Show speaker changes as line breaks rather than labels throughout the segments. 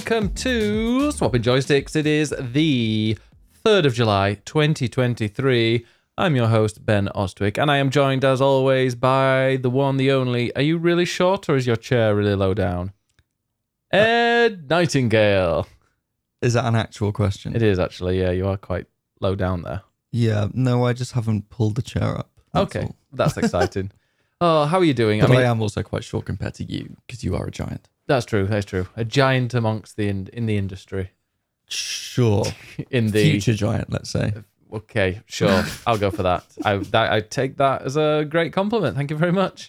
welcome to Swapping Joysticks. It is the 3rd of July, 2023. I'm your host, Ben Ostwick, and I am joined as always by the one, the only. Are you really short or is your chair really low down? Ed Nightingale.
Is that an actual question?
It is actually, yeah, you are quite low down there.
Yeah, no, I just haven't pulled the chair up. that's
okay,
all.
that's exciting. oh, how are you doing?
But
I
I, am also quite short compared to you because you are a giant.
That's true. That's true. A giant amongst the in, in the industry.
Sure.
In the
Future giant, let's say.
Okay, sure. I'll go for that. I that, I take that as a great compliment. Thank you very much.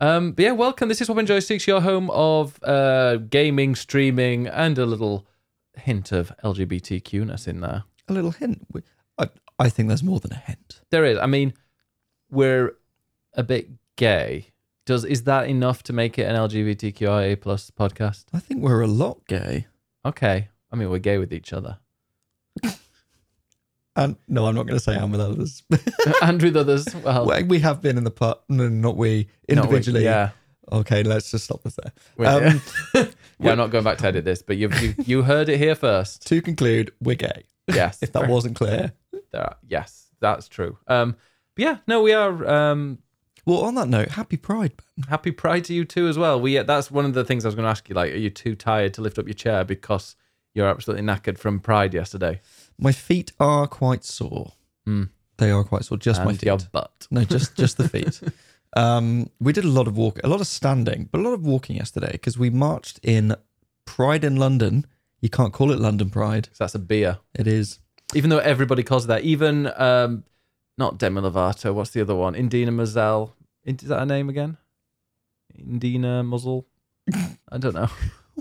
Um, but yeah, welcome. This is Swapping Joysticks, your home of uh, gaming, streaming, and a little hint of LGBTQness in there.
A little hint. I, I think there's more than a hint.
There is. I mean, we're a bit gay. Does is that enough to make it an LGBTQIA plus podcast?
I think we're a lot gay.
Okay. I mean, we're gay with each other
And no, I'm not going to say I'm with others.
and with others. Well,
Well, we have been in the part. No, not we.
not we-
Individually.
yeah.
Okay, let's just stop this there.
We're-
Um,
yeah, I'm not going back to edit this, but you you heard it here first.
to conclude, we're gay.
Yes.
If that wasn't clear.
there are- yes, that's true. Um, but yeah, no, we are. Um,
Well, on that note, happy Pride. Ben.
happy Pride to you too as well. We that's one of the things I was going to ask you. Like, are you too tired to lift up your chair because you're absolutely knackered from Pride yesterday?
My feet are quite sore.
Hmm.
They are quite sore. Just my feet.
your butt.
No, just just the feet. um, we did a lot of walk, a lot of standing, but a lot of walking yesterday because we marched in Pride in London. You can't call it London Pride.
'Cause that's a beer.
It is.
Even though everybody calls it that. Even um, not Demi Lovato. What's the other one? Indina Mazel. Is that her name again? Indina Muzzle. I don't know.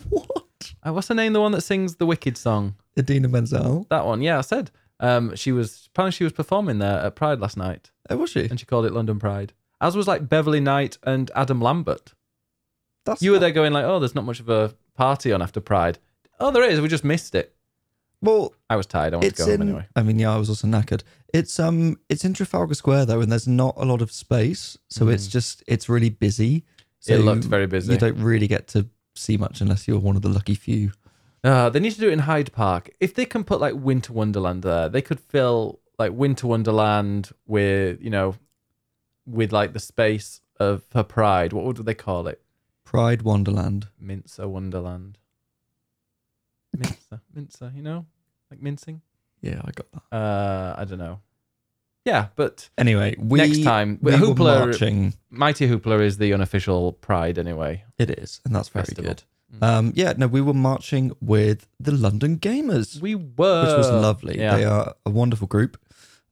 What?
Uh, what's her name? The one that sings the Wicked song.
Idina Menzel.
That one. Yeah, I said. Um, she was apparently she was performing there at Pride last night.
Oh, was she?
and she called it London Pride. As was like Beverly Knight and Adam Lambert.
That's
You were there going like, oh, there's not much of a party on after Pride. Oh, there is. We just missed it.
Well,
I was tired. I wanted
it's
to go home
in.
anyway.
I mean, yeah, I was also knackered. It's um, it's in Trafalgar Square though, and there's not a lot of space, so it's just it's really busy. So
Mm. it looked very busy.
You don't really get to see much unless you're one of the lucky few.
Uh, they need to do it in Hyde Park. If they can put like Winter Wonderland there, they could fill like Winter Wonderland with you know, with like the space of her Pride. What would they call it?
Pride Wonderland.
Mincer Wonderland. Mincer, mincer. You know, like mincing.
Yeah, I got that.
Uh, I don't know. Yeah, but
Anyway, we
Next time,
we were
Hoopla-
marching.
Mighty Hoopla is the unofficial Pride anyway.
It is, and that's very
Festival.
good. Um, yeah, no, we were marching with the London Gaymers,
We were,
which was lovely.
Yeah.
They are a wonderful group.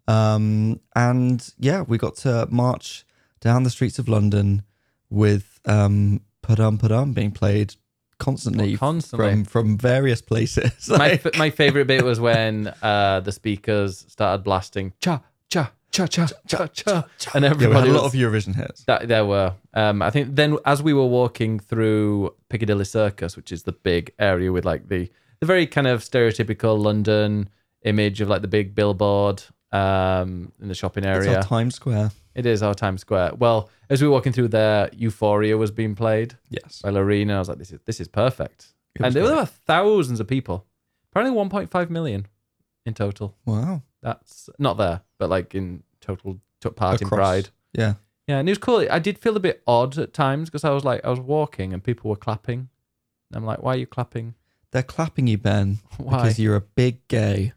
Um, and yeah, we got to march down the streets of London with um, Padam Padam being played constantly,
Constantly.
from from various places.
my
Like-
f- my favorite bit was when uh, the speakers started blasting cha cha cha cha cha cha, cha. and
yeah,
everybody
had a lot
was-
of Eurovision hits.
that there were. Um, I think then as we were walking through Piccadilly Circus, which is the big area with like the the very kind of stereotypical London image of like the big billboard um, in the shopping
It's
area.
our Times Square.
It is our Times Square. Well, as we were walking through there, Euphoria was being played
Yes,
by Loreen. I was like, this is this is perfect.
It
And there
great.
were thousands of people. Apparently 1.5 million in total.
wow.
That's not there, but like in total took part in Pride.
Yeah,
Yeah, and it was cool. I did feel a bit odd at times because I was like, I was walking and people were clapping. And I'm like, why are you clapping?
they're clapping you, Ben,
Why?
because you're a big gay.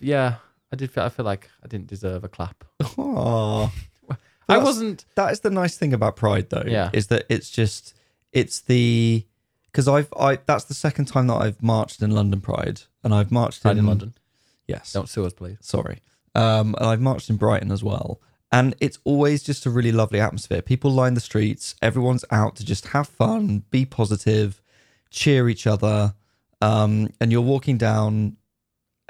yeah, I did feel. I feel like I didn't deserve a clap.
Aww.
I
That's-
wasn't.
That is the nice thing about Pride, though.
Yeah.
Is that it's just it's the because I've I that's the second time that I've marched in London Pride, and I've marched
Pride
in,
in London.
Yes.
Don't sue us, please.
Sorry. Um, and I've marched in Brighton as well. And it's always just a really lovely atmosphere. People line the streets. Everyone's out to just have fun, be positive, cheer each other. Um, and you're walking down,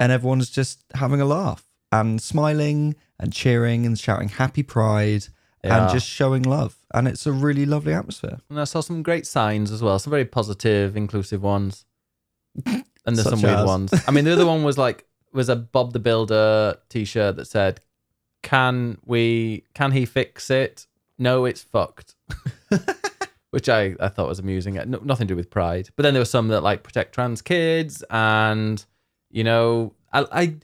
and everyone's just having a laugh and smiling and cheering and shouting "Happy Pride"
Yeah.
and just showing love. And it's a really lovely atmosphere.
And I saw some great signs as well, some very positive, inclusive ones. And there's some
Such
weird
as?
ones. I mean, the other one was like was a Bob the Builder T-shirt that said, "Can we? Can he fix it? No, it's fucked." which I, I thought was amusing. No, nothing to do with pride. But then there were some that like protect trans kids, and you know, I, I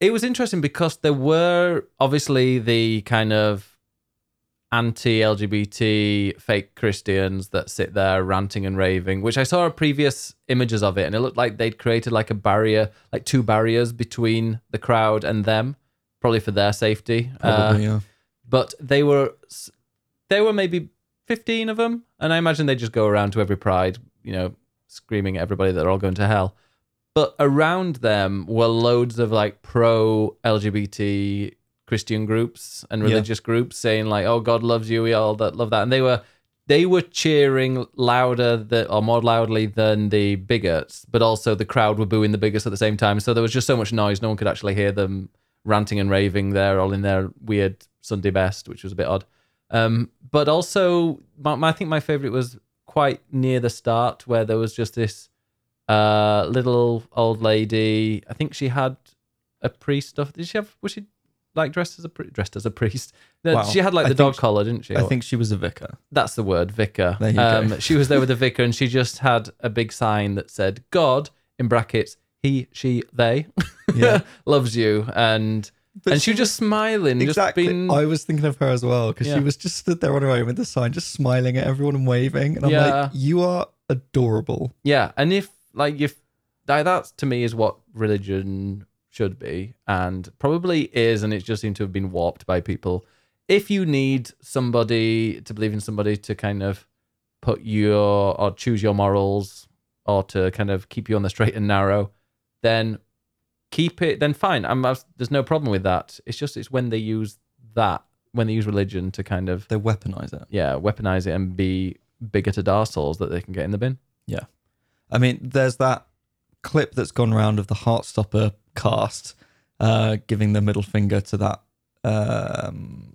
it was interesting because there were obviously the kind of anti-LGBT fake Christians that sit there ranting and raving, which I saw previous images of it, and it looked like they'd created like a barrier, like two barriers between the crowd and them, probably for their safety.
Probably,
Uh,
yeah.
but they were they were maybe 15 of them and i imagine they just go around to every pride you know screaming at everybody that they're all going to hell but around them were loads of like pro lgbt christian groups and
Yeah.
religious groups saying like oh god loves you we all that love that. And they were they were cheering louder that or more loudly than the bigots but also the crowd were booing the bigots at the same time. So there was just so much noise no one could actually hear them ranting and raving there all in their weird sunday best which was a bit odd. Um, but also, my, my, I think my favorite was quite near the start where there was just this uh, little old lady. I think she had a priest stuff. Did she have? Was she like dressed as a pri- dressed as a priest? No,
Wow.
She had like the dog collar, didn't she?
I think she was a vicar.
that's the word, vicar.
There you go.
um, she was there with the vicar, and she just had a big sign that said "God" in brackets. He, she, they
Yeah.
loves you, and
But
and she,
she
was just smiling,
Exactly.
just being
I was thinking of her as well because
Yeah.
she was just stood there on her own with the sign, just smiling at everyone and waving. And I'm
Yeah.
like, you are adorable.
Yeah, and if like if that that to me is what religion should be, and probably is, and it just seemed to have been warped by people. If you need somebody to believe in somebody to kind of put your or choose your morals or to kind of keep you on the straight and narrow, then keep it. Then fine. I'm, i there's no problem with that. It's just it's when they use that when they use religion to kind of
They weaponize it.
yeah weaponize it and be bigoted arseholes that they can get in the bin.
Yeah. I mean, there's that clip that's gone round of the Heartstopper cast uh, giving the middle finger to that um,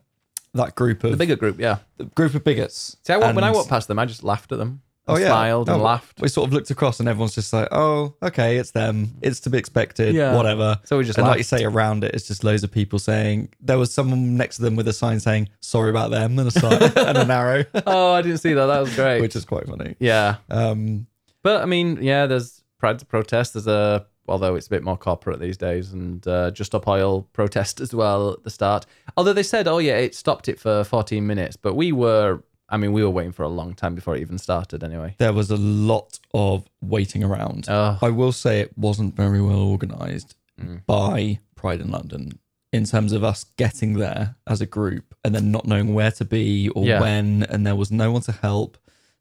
that group of
The bigger group, yeah.
group of bigots.
See, I, when I
And-
walked past them, I just laughed at them.
Oh
I
yeah,
smiled and
Oh,
laughed.
We sort of looked across, and everyone's just like, "Oh, okay, it's them. It's to be expected.
Yeah.
Whatever."
So we just
and like you
laughed.
say, around it, it's just loads of people saying. There was someone next to them with a sign saying "Sorry about them" and a sign and an arrow,
oh, I didn't see that. That was great.
which is quite funny.
yeah,
Um,
but I mean, yeah, there's Pride to protest. There's a although it's a bit more corporate these days, and uh, Just Stop Oil protest as well at the start. Although they said, oh yeah, it stopped it for 14 minutes, but we were, I mean, we were waiting for a long time before it even started. Anyway.
there was a lot of waiting around.
Oh,
I will say it wasn't very well organised
Mm.
by Pride in London in terms of us getting there as a group and then not knowing where to be or
Yeah.
when, and there was no one to help.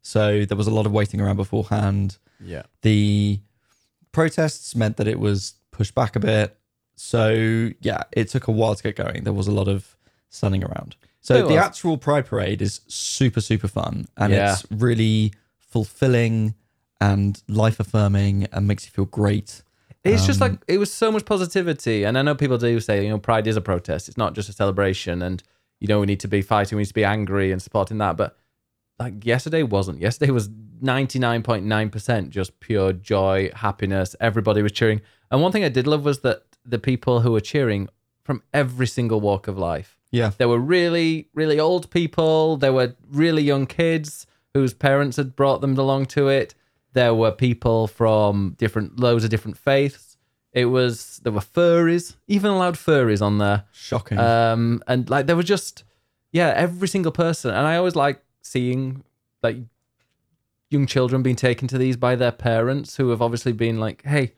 So there was a lot of waiting around beforehand.
yeah.
The protests meant that it was pushed back a bit. So yeah, it took a while to get going. There was a lot of standing around. So the actual Pride Parade is super, super fun. And
Yeah.
it's really fulfilling and life affirming and makes you feel great.
It's just
Um,
like it was so much positivity, and I know people do say, you know, Pride is a protest. It's not just a celebration, and you know, we need to be fighting, we need to be angry and supporting that. But like yesterday wasn't. Yesterday was ninety nine point nine percent just pure joy, happiness. Everybody was cheering, and one thing I did love was that the people who were cheering from every single walk of life.
Yeah.
There were really, really old people. There were really young kids whose parents had brought them along to it. There were people from different loads of different faiths. It was there were furries, even allowed furries on there.
Shocking.
Um, and like there were just yeah, every single person. And I always like seeing like young children being taken to these by their parents who have obviously been like, hey,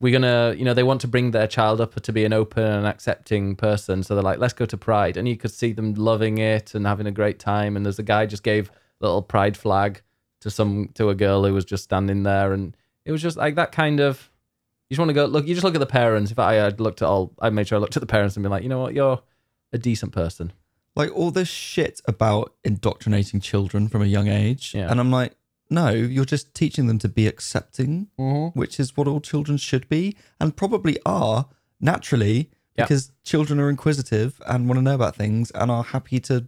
we're gonna, you know, they want to bring their child up to be an open and accepting person. So they're like, let's go to Pride, and you could see them loving it and having a great time. And there's a guy just gave a little Pride flag to some to a girl who was just standing there, and it was just like that kind of. You just want to go look. You just look at the parents. If I had looked at all, I made sure I looked at the parents and been like, you know what, you're a decent person.
Like all this shit about indoctrinating children from a young age.
Yeah.
And I'm like, no, you're just teaching them to be accepting, which is what all children should be and probably are naturally
Yeah.
because children are inquisitive and want to know about things and are happy to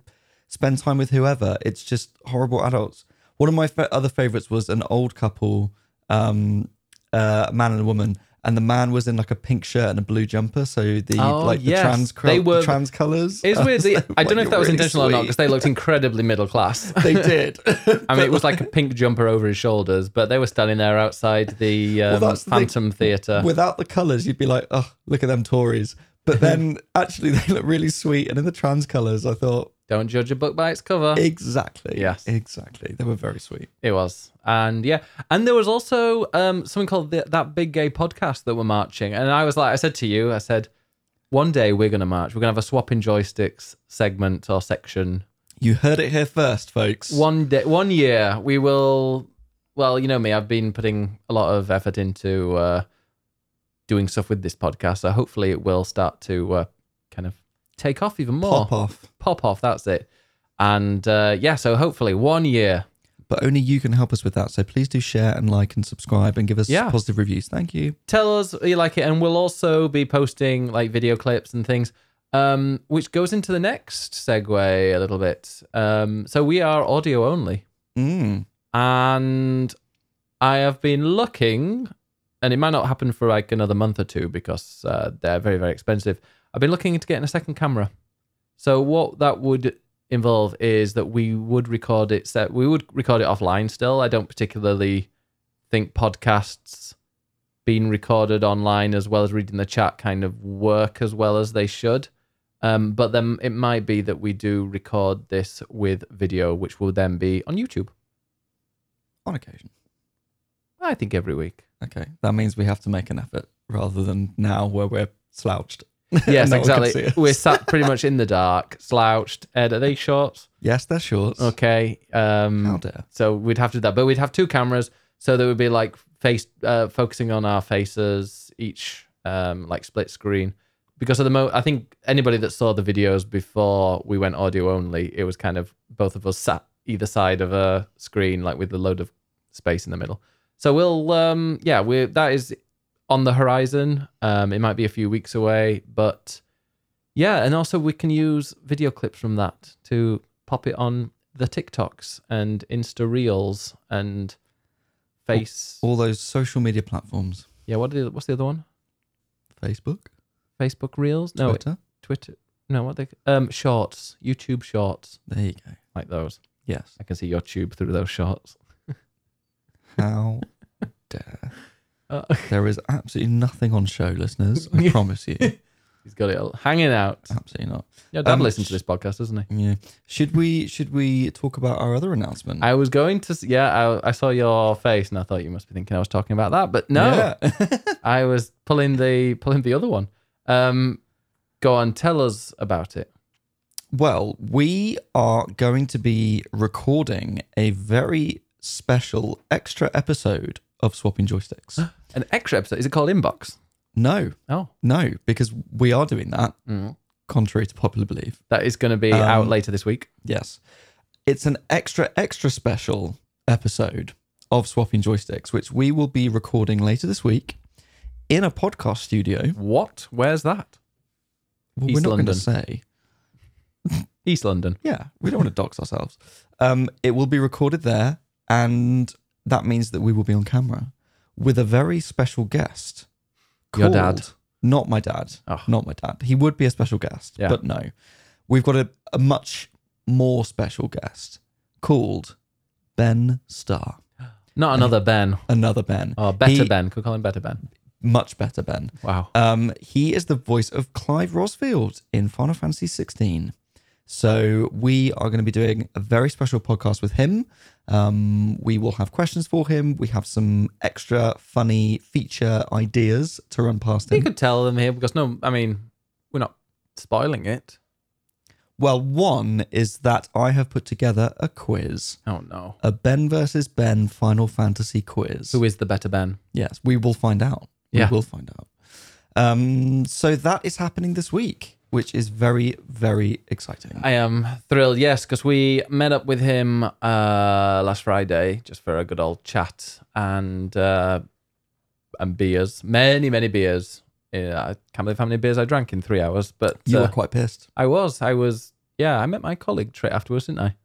spend time with whoever. It's just horrible adults. One of my fa- other favorites was an old couple, um, uh, a man and a woman, and the man was in like a pink shirt and a blue jumper. So the
Oh,
like
yes.
the trans
They
they
were-
the trans colors.
It's weird. the- I don't know if that was intentional or not because they looked incredibly middle class.
they did.
I mean, it was like a pink jumper over his shoulders, but they were standing there outside the um,
the.
Phantom Theatre.
Without the colors, you'd be like, oh, look at them Tories. But then actually, they look really sweet. And in the trans colors, I thought
Don't judge a book by its cover.
exactly.
Yes.
exactly. They were very sweet.
It was, and yeah, and there was also um, something called the, that big gay podcast that were marching, and I was like, I said to you, I said, one day we're gonna march. We're gonna have a swapping joysticks segment or section.
You heard it here first, folks.
One day, one year, we will. Well, you know me, I've been putting a lot of effort into uh, doing stuff with this podcast, so hopefully it will start to uh, kind of take off even more.
pop off.
Pop off. That's it. And uh, yeah, so hopefully one year
But only you can help us with that. So please do share and like and subscribe and give us
Yeah.
positive reviews. Thank you.
tell us you like it and we'll also be posting like video clips and things um which goes into the next segue a little bit um so we are audio only
Mm.
and i have been looking and it might not happen for like another month or two because uh, they're very very expensive i've been looking into getting a second camera so what that would involve is that we would record it set we would record it offline still i don't particularly think podcasts being recorded online as well as reading the chat kind of work as well as they should. Um, but then it might be that we do record this with video, which will then be on YouTube.
On occasion.
I think every week.
Okay. That means we have to make an effort rather than now where we're slouched.
Yes,
No
exactly. We're sat pretty much in the dark, slouched. Ed, are they shorts?
Yes, they're shorts.
Okay. Um,
How dare.
So we'd have to do that, but we'd have two cameras, so there would be like face uh, focusing on our faces, each um, like split screen. Because of the mo, I think anybody that saw the videos before we went audio only, it was kind of both of us sat either side of a screen, like with a load of space in the middle. So we'll, um, yeah, we that is on the horizon. Um, it might be a few weeks away, but yeah, and also we can use video clips from that to pop it on the TikToks and Insta Reels and Face.
All those social media platforms.
Yeah, what is, what's the other one?
Facebook,
Facebook Reels? No,
Twitter.
Twitter. No, what they um Shorts, YouTube Shorts,
There you go.
like those.
Yes.
I can see your tube through those shorts.
How dare.
Uh,
There is absolutely nothing on show, listeners. I promise you.
he's got it all hanging out.
Absolutely not.
Yeah, Dad
Um,
listens to this podcast, doesn't he?
Yeah. Should we should we talk about our other announcement?
I was going to, yeah, I, I saw your face and I thought you must be thinking I was talking about that, but no,
Yeah.
I was pulling the pulling the other one. Um, go on, tell us about it.
well, we are going to be recording a very special extra episode of Swapping Joysticks.
An extra episode. Is it called Inbox?
no,
Oh,
no, because we are doing that,
Mm.
contrary to popular belief.
that is going to be
Um,
out later this week.
Yes. It's an extra, extra special episode of Swapping Joysticks, which we will be recording later this week in a podcast studio.
What? Where's that?
Well,
East
we're not going to
London.
say.
East London.
Yeah, we don't want to dox ourselves. Um, it will be recorded there, and that means that we will be on camera with a very special guest.
Your dad.
Not my dad.
Oh.
Not my dad. He would be a special guest,
Yeah.
but no. We've got a, a much more special guest called Ben Starr.
Not another Ben.
Another Ben.
Oh, better
He-
Ben. Could call him better Ben.
Much better Ben.
Wow.
Um, he is the voice of Clive Rosfield in Final Fantasy 16. So we are going to be doing a very special podcast with him. Um, we will have questions for him. We have some extra funny feature ideas to run past
You
him.
could tell them here because no, I mean, we're not spoiling it.
Well, one is that I have put together a quiz,
Oh no.
a Ben versus Ben Final Fantasy quiz.
Who is the better Ben?
Yes, we will find out.
Yeah.
We will find out. Um, so that is happening this week, which is very, very exciting.
I am thrilled, yes, because we met up with him uh, last Friday just for a good old chat and uh, and beers, many, many beers. Yeah, I can't believe how many beers I drank in three hours, but
you
uh,
were quite pissed.
I was, I was, yeah, I met my colleague Trey afterwards, didn't I?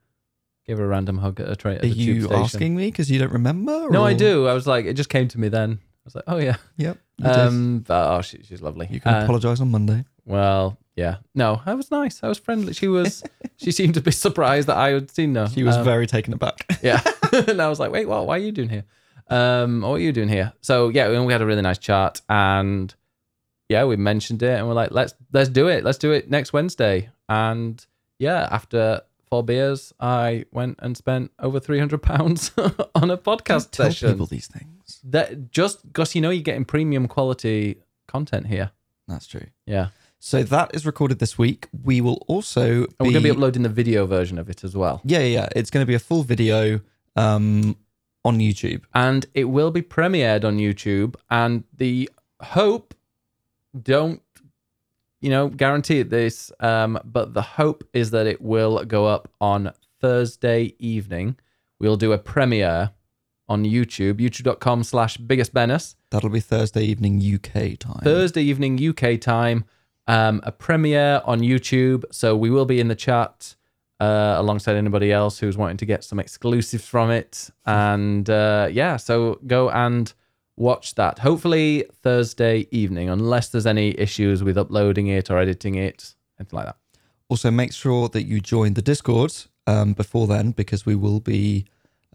Gave her a random hug at a train.
Are you asking me because you don't remember?
No, I do. I was like, it just came to me then. I was like, oh yeah,
Yep.
Um, but, oh, she, she's lovely.
You can
Uh,
apologize on Monday.
well, yeah. No, I was nice. I was friendly. She was. she seemed to be surprised that I had seen her.
She was
Um,
very taken aback.
yeah. and I was like, wait, what? Why are you doing here? Um, what are you doing here? So yeah, we we had a really nice chat, and yeah, we mentioned it, and we're like, let's let's do it. Let's do it next Wednesday. And yeah, after four beers, I went and spent over three hundred pounds on a podcast
Tell
session.
people these things.
That just because you know you're getting premium quality content here.
That's true.
Yeah,
So that is recorded this week. We will also be,
we're gonna be uploading the video version of it as well.
Yeah, yeah. It's going to be a full video um, on YouTube.
and it will be premiered on YouTube. And the hope, don't you know, guarantee this, um, but the hope is that it will go up on Thursday evening. We'll do a premiere on YouTube, youtube.com slash biggest Bennis.
That'll be Thursday evening UK time.
Thursday evening UK time, um, a premiere on YouTube. So we will be in the chat uh, alongside anybody else who's wanting to get some exclusives from it. And uh, yeah, so go and watch that. Hopefully Thursday evening, unless there's any issues with uploading it or editing it, anything like that.
Also, make sure that you join the Discord um, before then because we will be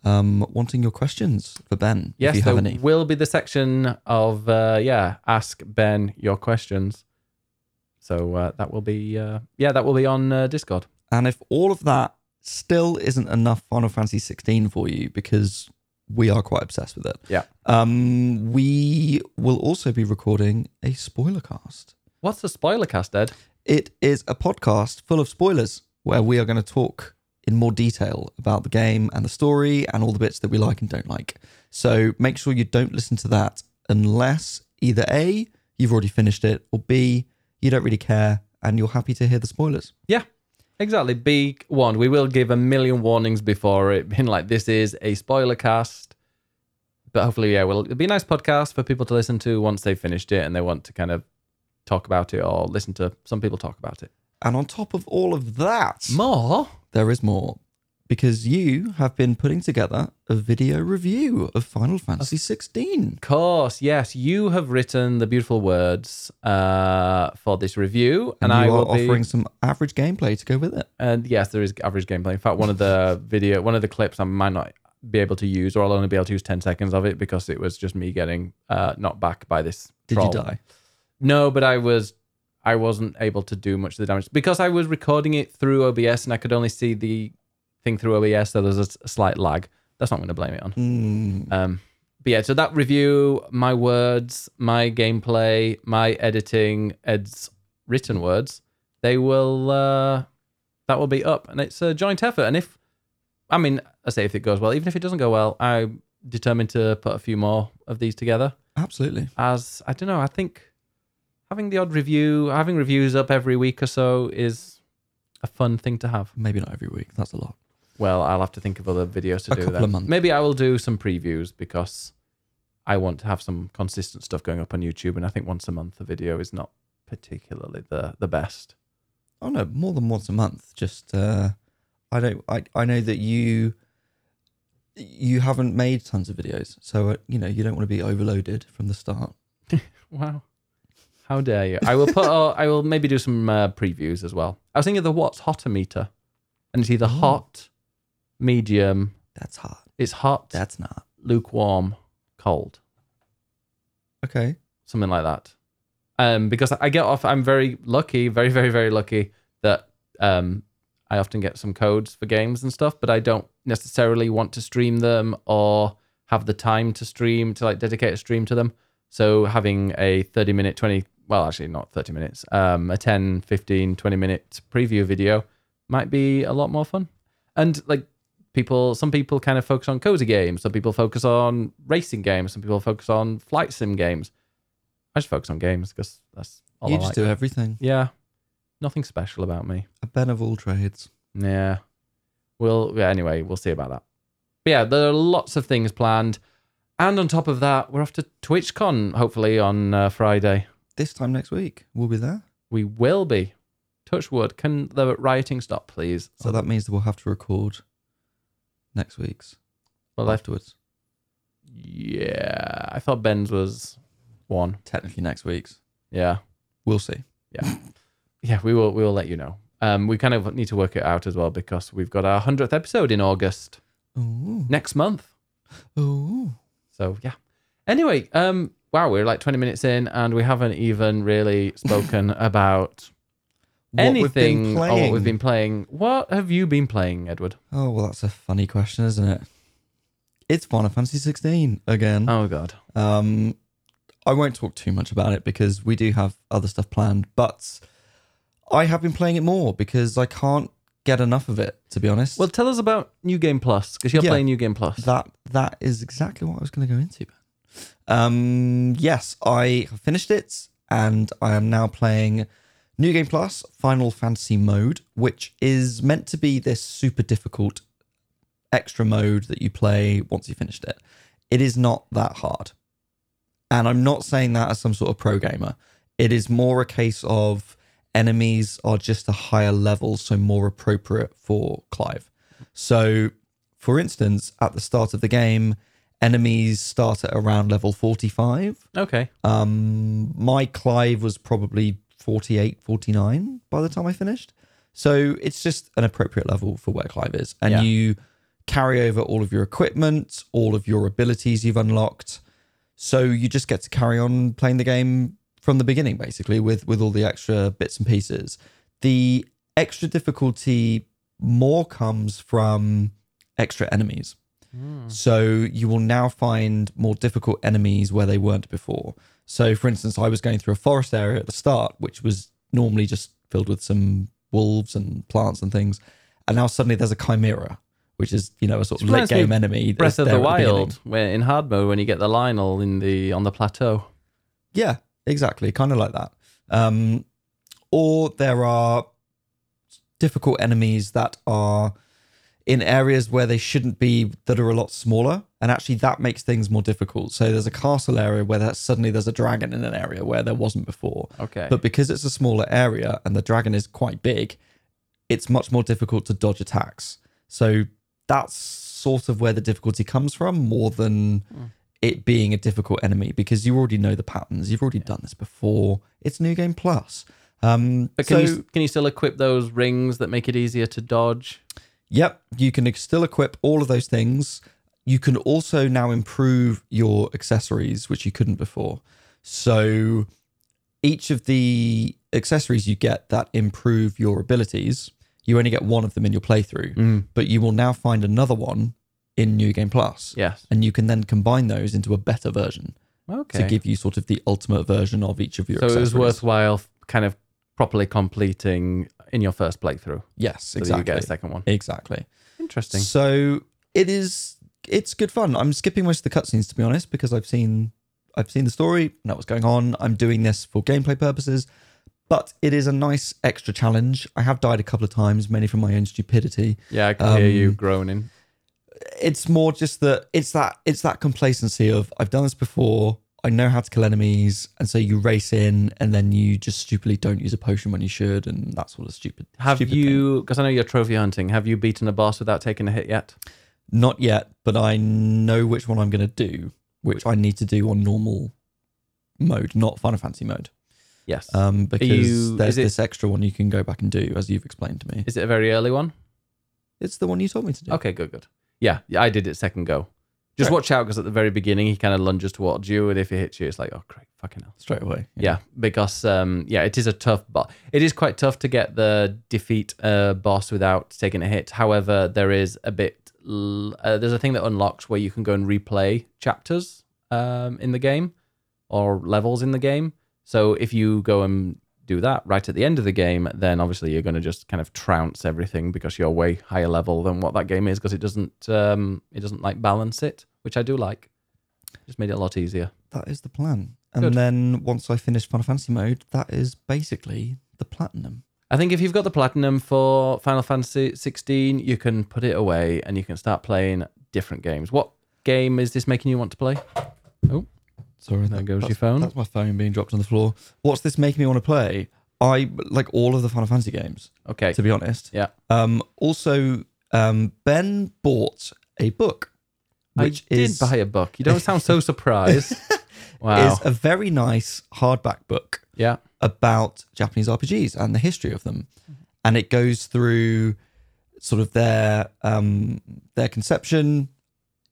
um, wanting your questions for Ben
Yes,
if you
there
have any.
will be the section of uh, yeah, ask Ben your questions. So uh, that will be uh, yeah, that will be on uh, Discord.
And if all of that still isn't enough Final Fantasy 16 for you because we are quite obsessed with it,
Yeah.
um, we will also be recording a spoiler cast.
What's a spoiler cast, Ed?
It is a podcast full of spoilers where we are going to talk in more detail about the game and the story and all the bits that we like and don't like. So make sure you don't listen to that unless either A, you've already finished it, or B, you don't really care and you're happy to hear the spoilers.
Yeah, exactly. Be warned. We will give a million warnings before it, being like this is a spoiler cast. But hopefully, yeah, well, it'll be a nice podcast for people to listen to once they've finished it and they want to kind of talk about it or listen to some people talk about it.
And on top of all of that,
More?
there is more because you have been putting together a video review of Final Fantasy 16.
Of course, yes. You have written the beautiful words uh, for this review, and,
And,
I will be
offering some average gameplay to go with it.
And yes, there is average gameplay. In fact, one of the video, one of the clips I might not be able to use, or I'll only be able to use 10 seconds of it because it was just me getting uh, knocked back by this.
Did
troll.
you die?
No, but I was, I wasn't able to do much of the damage because I was recording it through OBS and I could only see the thing through OBS. So there's a slight lag. That's not going to blame it on.
Mm,
Um, but yeah, so that review, my words, my gameplay, my editing, Ed's written words, they will uh that will be up, and it's a joint effort. And if, I mean, I say if it goes well, even if it doesn't go well, I'm determined to put a few more of these together.
absolutely.
As I don't know, I think having the odd review, having reviews up every week or so is a fun thing to have.
Maybe not every week. That's a lot.
Well, I'll have to think of other videos to
A
do
couple
then.
of months.
Maybe I will do some previews because I want to have some consistent stuff going up on YouTube, and I think once a month a video is not particularly the the best.
Oh no, more than once a month. Just uh, I don't. I I know that you you haven't made tons of videos, so uh, you know you don't want to be overloaded from the start.
Wow, how dare you! I will put. uh, I will maybe do some uh, previews as well. I was thinking of the what's hotter meter, and it's either
Oh.
hot, medium.
That's hot.
It's hot,
That's not
lukewarm, cold.
okay.
something like that. Um, because I get off, I'm very lucky, very, very, very lucky that um, I often get some codes for games and stuff, but I don't necessarily want to stream them or have the time to stream to like dedicate a stream to them. So having a 30 minute, 20, well, actually not 30 minutes, um, a 10, 15, 20 minute preview video might be a lot more fun. And like people, some people kind of focus on cozy games, some people focus on racing games, some people focus on flight sim games. I just focus on games because that's all
you
I
just
like.
do everything.
Yeah, nothing special about me.
A Ben of all trades.
Yeah. We'll, yeah, anyway, we'll see about that. But yeah, there are lots of things planned. And on top of that, we're off to TwitchCon, hopefully, on uh, Friday.
This time next week, we'll be there.
We will be. Touch wood. Can the rioting stop, please?
So that means that we'll have to record next week's
well, I,
afterwards.
yeah, I thought Ben's was one.
Technically next week's.
Yeah.
We'll see.
Yeah, yeah. we will we will let you know. Um, we kind of need to work it out as well because we've got our hundredth episode in August
Ooh.
next month.
Ooh.
So yeah. Anyway, um, wow, we're like twenty minutes in and we haven't even really spoken about
What
anything or what we've been playing. What have you been playing, Edward?
Oh well, that's a funny question, isn't it? It's Final Fantasy 16 again.
Oh God.
Um, I won't talk too much about it because we do have other stuff planned, but I have been playing it more because I can't get enough of it. To be honest,
Well, tell us about New Game Plus because you're
Yeah.
playing New Game Plus.
that that is exactly what I was going to go into. Um, yes, I finished it, and I am now playing New Game Plus Final Fantasy mode, which is meant to be this super difficult extra mode that you play once you finished it. It is not that hard, and I'm not saying that as some sort of pro gamer. It is more a case of enemies are just a higher level, so more appropriate for Clive. So, for instance, at the start of the game, enemies start at around level 45.
okay.
Um, my Clive was probably 48, 49 by the time I finished. So it's just an appropriate level for where Clive is. And
Yeah.
you carry over all of your equipment, all of your abilities you've unlocked. So you just get to carry on playing the game from the beginning, basically, with, with all the extra bits and pieces. The extra difficulty more comes from extra enemies. Hmm. So you will now find more difficult enemies where they weren't before. So, for instance, I was going through a forest area at the start, which was normally just filled with some wolves and plants and things, and now suddenly there's a chimera, which is you know a sort of late game enemy. that's
Breath of the. Wild, where in hard mode when you get the Lynel in the on the plateau.
Yeah, exactly. Kind of like that. Um, or there are difficult enemies that are in areas where they shouldn't be that are a lot smaller. And actually, that makes things more difficult. So there's a castle area where that suddenly there's a dragon in an area where there wasn't before.
Okay.
But because it's a smaller area and the dragon is quite big, it's much more difficult to dodge attacks. So that's sort of where the difficulty comes from more than it being a difficult enemy because you already know the patterns. You've already done this before. It's New Game Plus. Um,
but can
so,
you can you still equip those rings that make it easier to dodge?
Yep, you can still equip all of those things. You can also now improve your accessories, which you couldn't before. So each of the accessories you get that improve your abilities, you only get one of them in your playthrough, mm. but you will now find another one in New Game Plus.
Yes.
And you can then combine those into a better version
Okay.
to give you sort of the ultimate version of each of your
so it was worthwhile kind of properly completing in your first playthrough.
Yes,
So
exactly.
you get a second one.
Exactly.
Interesting.
So it is it's good fun. I'm skipping most of the cutscenes to be honest because I've seen I've seen the story, know what's going on. I'm doing this for gameplay purposes, but it is a nice extra challenge. I have died a couple of times, mainly from my own stupidity.
Yeah, I can hear you
Um,
groaning.
It's more just that it's that it's that complacency of I've done this before. I know how to kill enemies, and so you race in, and then you just stupidly don't use a potion when you should, and that sort of stupid.
Have
stupid
you? Because I know you're trophy hunting. Have you beaten a boss without taking a hit yet?
Not yet, but I know which one I'm going to do, which I need to do on normal mode, not Final Fantasy mode.
Yes.
Um, because
you-
there's
it-
this extra one you can go back and do, as you've explained to me.
Is it a very early one?
It's the one you told me to do.
Okay, good, good. Yeah, yeah, I did it second go. Just
Right.
watch out because at the very beginning he kind of lunges towards you, and if he hits you, it's like, oh, great, fucking hell.
Straight away.
Yeah, because um, yeah, it is a tough boss. It is quite tough to get the defeat uh, boss without taking a hit. However, there is a bit. Uh, there's a thing that unlocks where you can go and replay chapters um, in the game or levels in the game. So if you go and do that right at the end of the game, then obviously you're going to just kind of trounce everything because you're way higher level than what that game is because it doesn't um, it doesn't like balance it, which I do like. Just made it a lot easier.
That is the plan. And
Good.
then once I finish Final Fantasy mode, that is basically the platinum.
I think if you've got the platinum for Final Fantasy 16, you can put it away and you can start playing different games. What game is this making you want to play?
Oh, sorry,
There goes your phone.
That's my phone being dropped on the floor. What's this making me want to play? I like all of the Final Fantasy games,
Okay.
to be honest.
Yeah.
Um, also, um, Ben bought a book, which
I did
is
buy a book. You don't sound so surprised. Wow.
is a very nice hardback book
yeah.
about Japanese RPGs and the history of them, and it goes through sort of their um, their conception.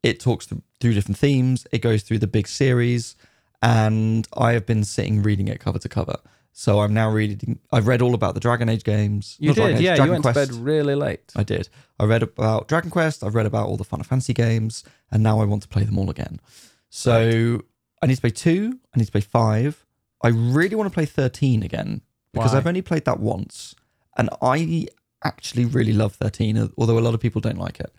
It talks through different themes. It goes through the big series, and I have been sitting reading it cover to cover. So I'm now reading. I've read all about the Dragon Age games.
You did,
Age,
yeah.
Dragon
you went
Quest.
to bed really late.
I did. I read about Dragon Quest. I've read about all the Final Fantasy games, and now I want to play them all again. So I need to play two. I need to play five. I really want to play thirteen again because
Why?
I've only played that once, and I actually really love thirteen. Although a lot of people don't like it,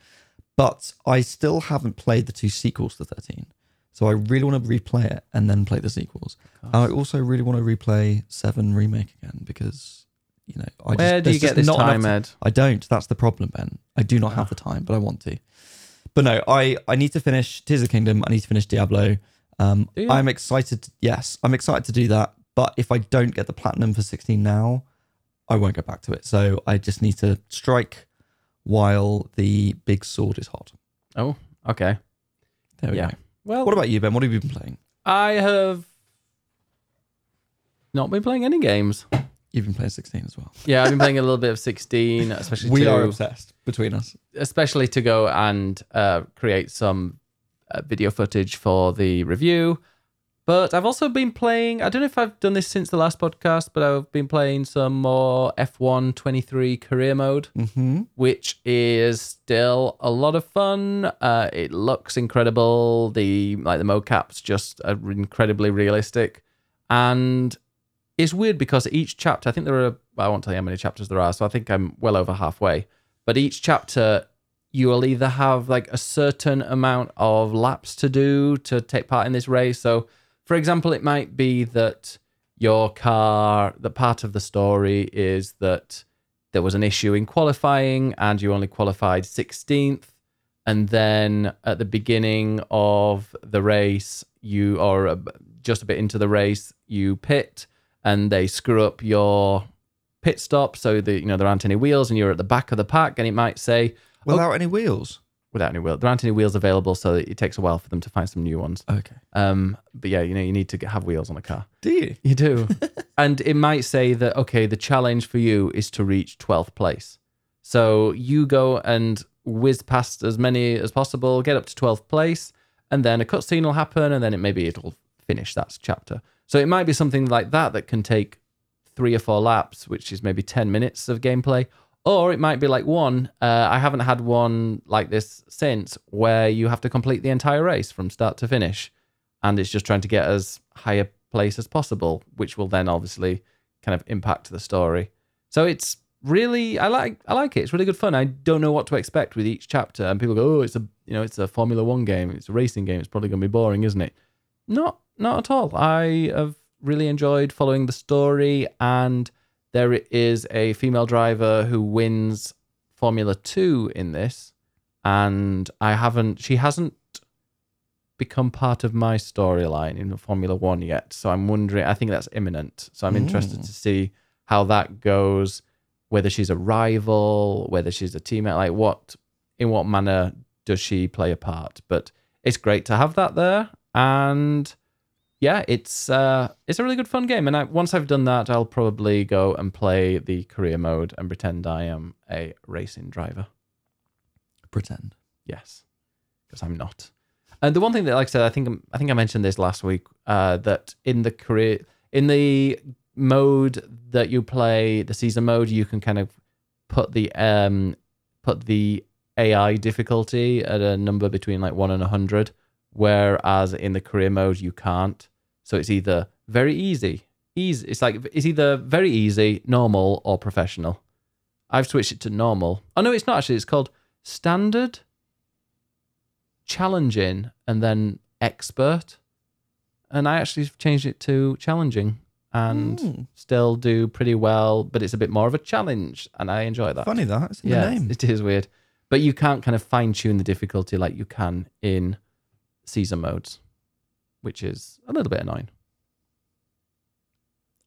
but I still haven't played the two sequels to thirteen. So I really want to replay it and then play the sequels. And I also really want to replay Seven remake again because you know I
Where
just,
do you get this time,
ti-
Ed?
I don't. That's the problem, Ben. I do not
Ah.
have the time, but I want to. But no, I I need to finish Tears of the Kingdom. I need to finish Diablo. Um, I'm excited. To, yes, I'm excited to do that. But if I don't get the platinum for 16 now, I won't go back to it. So I just need to strike while the big sword is hot.
Oh, okay.
There we
Yeah.
go.
Well,
What about you, Ben? What have you been playing?
I have not been playing any games.
You've been playing 16 as well.
Yeah, I've been playing a little bit of 16, especially
We
to,
are obsessed between us.
especially to go and uh, create some uh, video footage for the review. But I've also been playing, I don't know if I've done this since the last podcast, but I've been playing some more F1 23 career mode,
Mm-hmm.
which is still a lot of fun. Uh, it looks incredible. The like the mocap's just are incredibly realistic. And it's weird because each chapter, I think there are, I won't tell you how many chapters there are, so I think I'm well over halfway. But each chapter, you will either have like a certain amount of laps to do to take part in this race. So, for example, it might be that your car, the part of the story is that there was an issue in qualifying and you only qualified 16th. And then at the beginning of the race, you are just a bit into the race, you pit and they screw up your pit stop so that you know there aren't any wheels and you're at the back of the pack and it might say
Without any wheels.
without any wheels there aren't any wheels available so it takes a while for them to find some new ones
Okay.
um but yeah you know you need to get, have wheels on a car
Do you?
you do and it might say that okay the challenge for you is to reach 12th place so you go and whiz past as many as possible get up to 12th place and then a cutscene will happen and then it maybe it'll finish that chapter so it might be something like that that can take three or four laps which is maybe 10 minutes of gameplay or it might be like one uh, i haven't had one like this since where you have to complete the entire race from start to finish and it's just trying to get as high a place as possible, which will then obviously kind of impact the story. So it's really I like I like it. It's really good fun. I don't know what to expect with each chapter, and people go, "Oh, it's a you know it's a Formula One game. It's a racing game. It's probably going to be boring, isn't it?" Not not at all. I have really enjoyed following the story, and there is a female driver who wins Formula Two in this, and I haven't. She hasn't become part of my storyline in Formula One yet. So I'm wondering, I think that's imminent. So I'm interested mm. to see how that goes, whether she's a rival, whether she's a teammate, like what, in what manner does she play a part? But it's great to have that there. And yeah, it's uh, it's a really good fun game. And I, once I've done that, I'll probably go and play the career mode and pretend I am a racing driver.
Pretend.
Yes, because I'm not. And the one thing that, like I said, I think I think I mentioned this last week uh, that in the career in the mode that you play, the season mode, you can kind of put the um put the AI difficulty at a number between like one and a hundred, whereas in the career mode you can't. So it's either very easy, easy. It's like it's either very easy, normal, or professional. I've switched it to normal. Oh no, it's not actually. It's called standard, challenging, and then expert. And I actually changed it to challenging and
Mm.
still do pretty well, but it's a bit more of a challenge, and I enjoy that.
Funny that. It's in
yeah,
the name.
it is weird, but you can't kind of fine tune the difficulty like you can in season modes, which is a little bit annoying.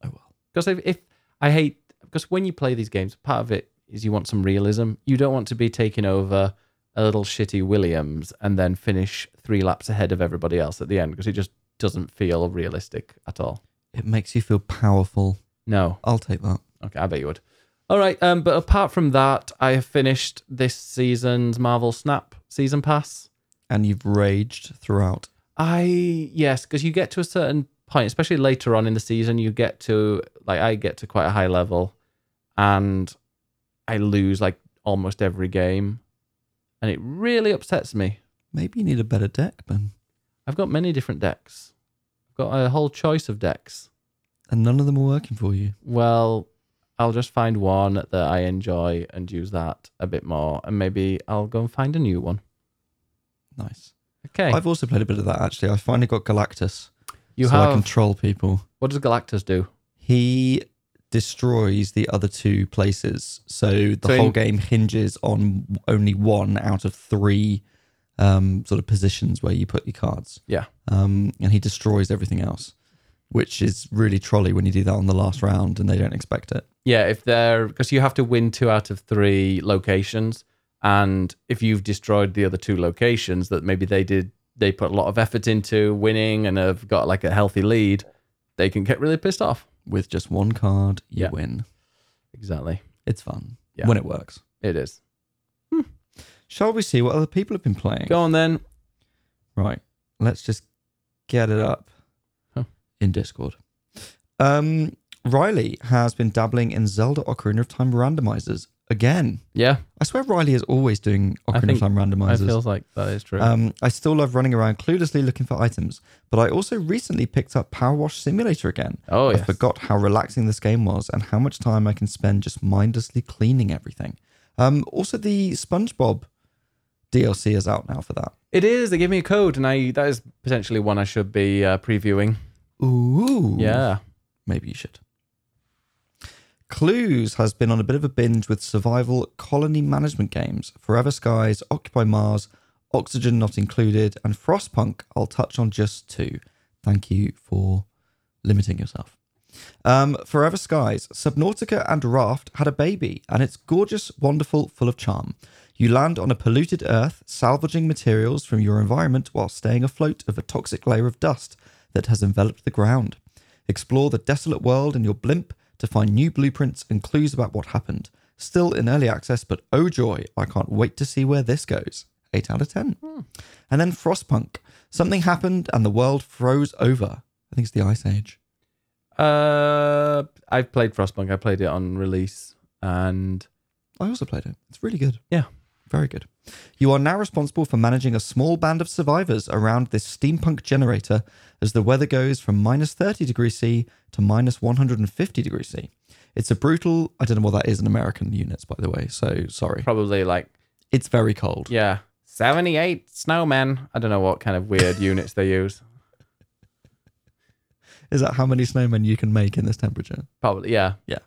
Oh well.
Because if, if I hate because when you play these games, part of it is you want some realism. You don't want to be taking over a little shitty Williams and then finish three laps ahead of everybody else at the end because it just doesn't feel realistic at all.
It makes you feel powerful.
No.
I'll take that.
Okay, I bet you would. All right, um, but apart from that, I have finished this season's Marvel Snap season pass.
And you've raged throughout.
I yes, because you get to a certain point, especially later on in the season, you get to like I get to quite a high level, and I lose like almost every game, and it really upsets me.
Maybe you need a better deck, Ben.
I've got many different decks. I've got a whole choice of decks.
And none of them are working for you.
Well, I'll just find one that I enjoy and use that a bit more, and maybe I'll go and find a new one.
Nice.
Okay,
I've also played a bit of that actually. I finally got Galactus.
you have
so I
have.
can troll people.
What does Galactus do?
He destroys the other two places. So the
So in-
whole game hinges on only one out of three um, sort of positions where you put your cards.
Yeah.
Um, and he destroys everything else, which is really trolley when you do that on the last round and they don't expect it.
Yeah, if they're because you have to win two out of three locations, and if you've destroyed the other two locations that maybe they did, they put a lot of effort into winning and have got like a healthy lead, they can get really pissed off.
With just one card, you
Yeah.
win.
Exactly,
It's fun
Yeah.
when it works.
it is.
Shall we see what other people have been playing?
Go on then.
Right. Let's just get it up
Huh.
in Discord. Um, Riley has been dabbling in Zelda Ocarina of Time randomizers again.
Yeah,
I swear Riley is always doing
I
Ocarina
think-
of Time
I
randomizers.
feel like that is true.
Um, I still love running around cluelessly looking for items, but I also recently picked up Power Wash Simulator again.
oh
I
yes.
forgot how relaxing this game was and how much time I can spend just mindlessly cleaning everything. Um, also, the SpongeBob DLC is out now for that.
It is. They gave me a code, and I that is potentially one I should be uh, previewing.
Ooh.
Yeah.
Maybe you should. Clues has been on a bit of a binge with survival colony management games. Forever Skies, Occupy Mars, Oxygen Not Included, and Frostpunk. I'll touch on just two. Thank you for limiting yourself. Um, Forever Skies, Subnautica and Raft had a baby, and it's gorgeous, wonderful, full of charm. You land on a polluted Earth, salvaging materials from your environment while staying afloat of a toxic layer of dust that has enveloped the ground. Explore the desolate world in your blimp to find new blueprints and clues about what happened. Still in early access, but oh joy, I can't wait to see where this goes. 8 out of 10. And then Frostpunk. Something happened and the world froze over. I think it's the Ice Age.
Uh, I've played Frostpunk. I played it on release, and
I also played it. It's really good.
Yeah.
Very good. You are now responsible for managing a small band of survivors around this steampunk generator as the weather goes from minus 30 degrees C to minus 150 degrees C. It's a brutal, I don't know what that is in American units, by the way, so sorry.
probably like
It's very cold.
yeah, seventy-eight snowmen. I don't know what kind of weird units they use.
Is that how many snowmen you can make in this temperature?
Probably yeah. Yeah.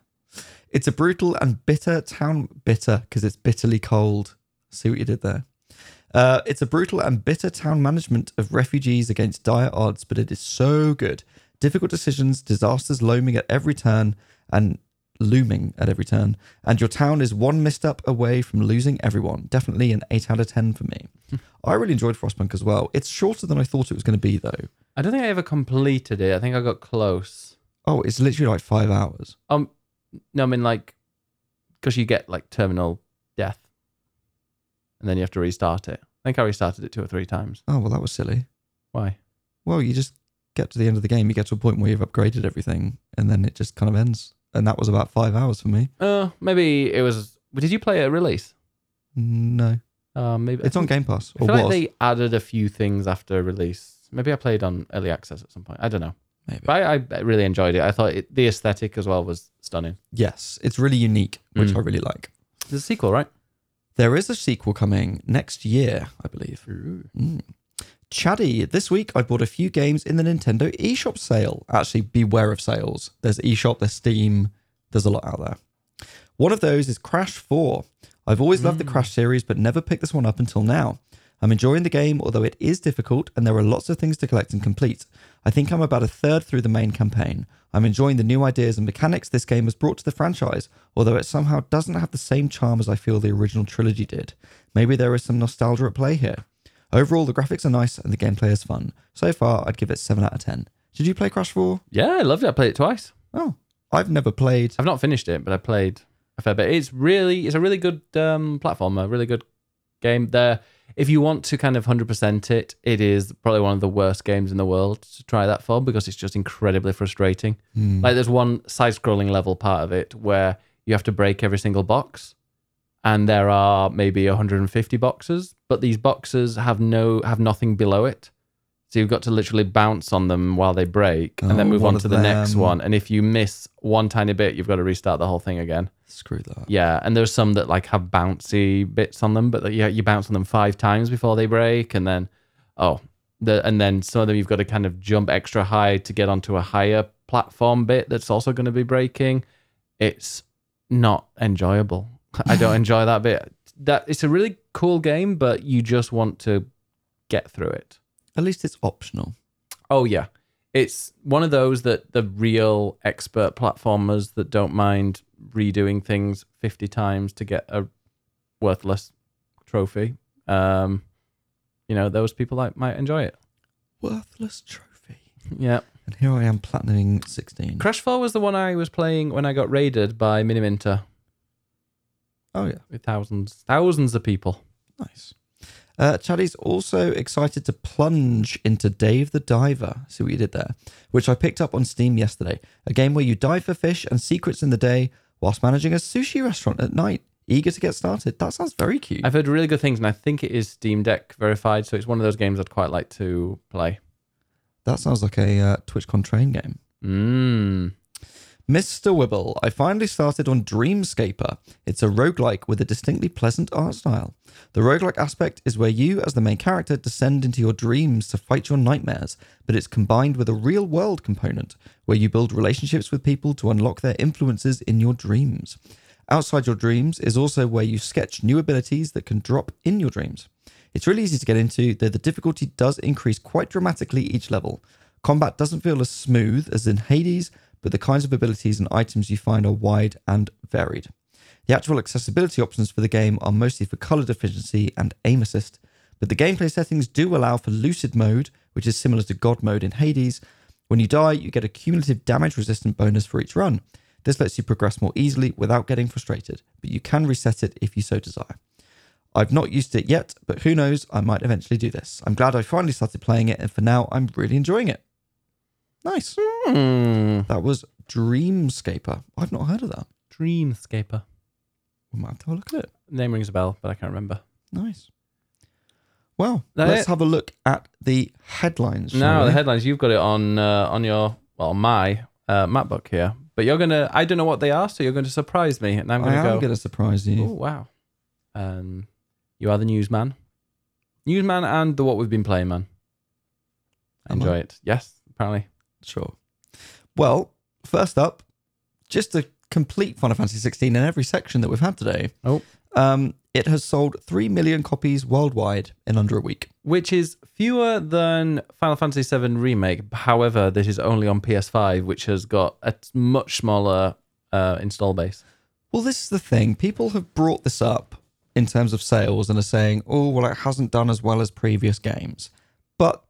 It's a brutal and bitter town. Bitter because it's bitterly cold. See what you did there. Uh, it's a brutal and bitter town management of refugees against dire odds, but it is so good. Difficult decisions, disasters looming at every turn, and looming at every turn. And your town is one misstep away from losing everyone. Definitely an eight out of ten for me. I really enjoyed Frostpunk as well. It's shorter than I thought it was going to be, though.
I don't think I ever completed it. I think I got close.
Oh, it's literally like five hours.
Um, no, I mean like because you get like terminal and then you have to restart it. I think I restarted it two or three times.
Oh well, that was silly.
Why?
Well, you just get to the end of the game, you get to a point where you've upgraded everything, and then it just kind of ends. And that was about five hours for me.
Uh, maybe it was. Did you play it at release?
No,
Uh, maybe
it's on Game Pass,
I feel
was
like they added a few things after release. Maybe I played on early access at some point. I don't know.
maybe.
But I, I really enjoyed it. I thought it, the aesthetic as well was stunning.
Yes, it's really unique, which
Mm.
I really like.
There's a sequel, right?
There is a sequel coming next year, I believe. Mm. Chaddy, this week I bought a few games in the Nintendo eShop sale. Actually, beware of sales. There's eShop, there's Steam, there's a lot out there. One of those is Crash 4. I've always loved the Crash series, but never picked this one up until now. I'm enjoying the game, although it is difficult and there are lots of things to collect and complete. I think I'm about a third through the main campaign. I'm enjoying the new ideas and mechanics this game has brought to the franchise, although it somehow doesn't have the same charm as I feel the original trilogy did. Maybe there is some nostalgia at play here. Overall, the graphics are nice and the gameplay is fun. So far, I'd give it 7 out of 10. Did you play Crash 4?
Yeah, I loved it. I played it twice.
Oh, I've never played.
I've not finished it, but I played a fair bit. It's really, it's a really good um, platformer, really good game. There, if you want to kind of hundred percent it, it is probably one of the worst games in the world to try that for because it's just incredibly frustrating.
Hmm.
Like there's one side-scrolling level part of it where you have to break every single box, and there are maybe 150 boxes, but these boxes have no have nothing below it. So you've got to literally bounce on them while they break, and then
Oh,
move on to the next one. And if you miss one tiny bit, you've got to restart the whole thing again.
Screw that.
Yeah, and there's some that like have bouncy bits on them, but yeah, you bounce on them five times before they break, and then oh, the and then some of them you've got to kind of jump extra high to get onto a higher platform bit that's also going to be breaking. It's not enjoyable. I don't enjoy that bit. That it's a really cool game, but you just want to get through it.
At least it's optional.
Oh yeah. It's one of those that the real expert platformers that don't mind redoing things 50 times to get a worthless trophy. Um you know, those people like might enjoy it.
Worthless trophy.
Yeah.
And here I am platinuming 16.
Crash 4 was the one I was playing when I got raided by Miniminter
Oh, yeah.
with thousands thousands of people.
Nice. Uh, Chaddy's also excited to plunge into Dave the Diver. See what you did there? Which I picked up on Steam yesterday. A game where you dive for fish and secrets in the day whilst managing a sushi restaurant at night. Eager to get started. That sounds very cute.
I've heard really good things and I think it is Steam Deck verified, so it's one of those games I'd quite like to play.
That sounds like a uh, TwitchCon train game.
Mmm.
Mr. Wibble, I finally started on Dreamscaper. It's a roguelike with a distinctly pleasant art style. The roguelike aspect is where you, as the main character, descend into your dreams to fight your nightmares, but it's combined with a real world component where you build relationships with people to unlock their influences in your dreams. Outside your dreams is also where you sketch new abilities that can drop in your dreams. It's really easy to get into, though the difficulty does increase quite dramatically each level. Combat doesn't feel as smooth as in Hades, but the kinds of abilities and items you find are wide and varied. The actual accessibility options for the game are mostly for color deficiency and aim assist, but the gameplay settings do allow for lucid mode, which is similar to God mode in Hades. When you die, you get a cumulative damage resistant bonus for each run. This lets you progress more easily without getting frustrated, but you can reset it if you so desire. I've not used it yet, but who knows, I might eventually do this. I'm glad I finally started playing it, and for now, I'm really enjoying it. Nice.
Hmm.
That was Dreamscaper. I've not heard of that.
Dreamscaper.
We might have to have a look at it.
Name rings a bell, but I can't remember.
Nice. Well, let's
it?
have a look at the headlines.
No, the headlines you've got it on uh, on your well my uh, MacBook here, but you're gonna I don't know what they are, so you're going to surprise me, and I'm going to go.
going to surprise you.
Oh wow! Um, you are the newsman, newsman, and the what we've been playing man. Enjoy it. Yes, apparently.
Sure. Well, first up, just a complete Final Fantasy 16 in every section that we've had today.
Oh.
Um, it has sold 3 million copies worldwide in under a week.
Which is fewer than Final Fantasy VII Remake. However, this is only on PS5, which has got a much smaller uh, install base.
Well, this is the thing. People have brought this up in terms of sales and are saying, oh, well, it hasn't done as well as previous games. But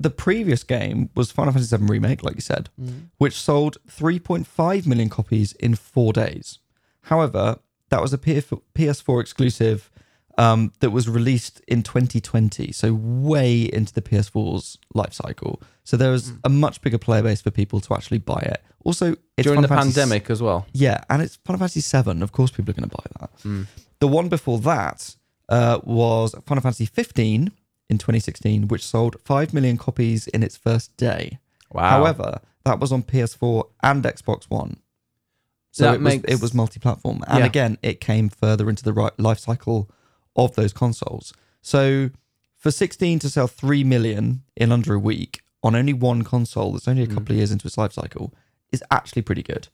the previous game was Final Fantasy VII Remake, like you said, which sold 3.5 million copies in four days. However, that was a PS4 exclusive um, that was released in 2020, so way into the PS4's life cycle. So there was a much bigger player base for people to actually buy it. Also, it's
During the
Fantasy
pandemic as well.
yeah, and it's Final Fantasy VII. Of course, people are going to buy that. The one before that uh, was Final Fantasy 15 in 2016, which sold 5 million copies in its first day.
Wow.
However, that was on PS4 and Xbox One. So
That
it was, it was multi-platform. And
Yeah.
again, it came further into the right life cycle of those consoles. So for 16 to sell 3 million in under a week on only one console that's only a mm. couple of years into its life cycle is actually pretty good.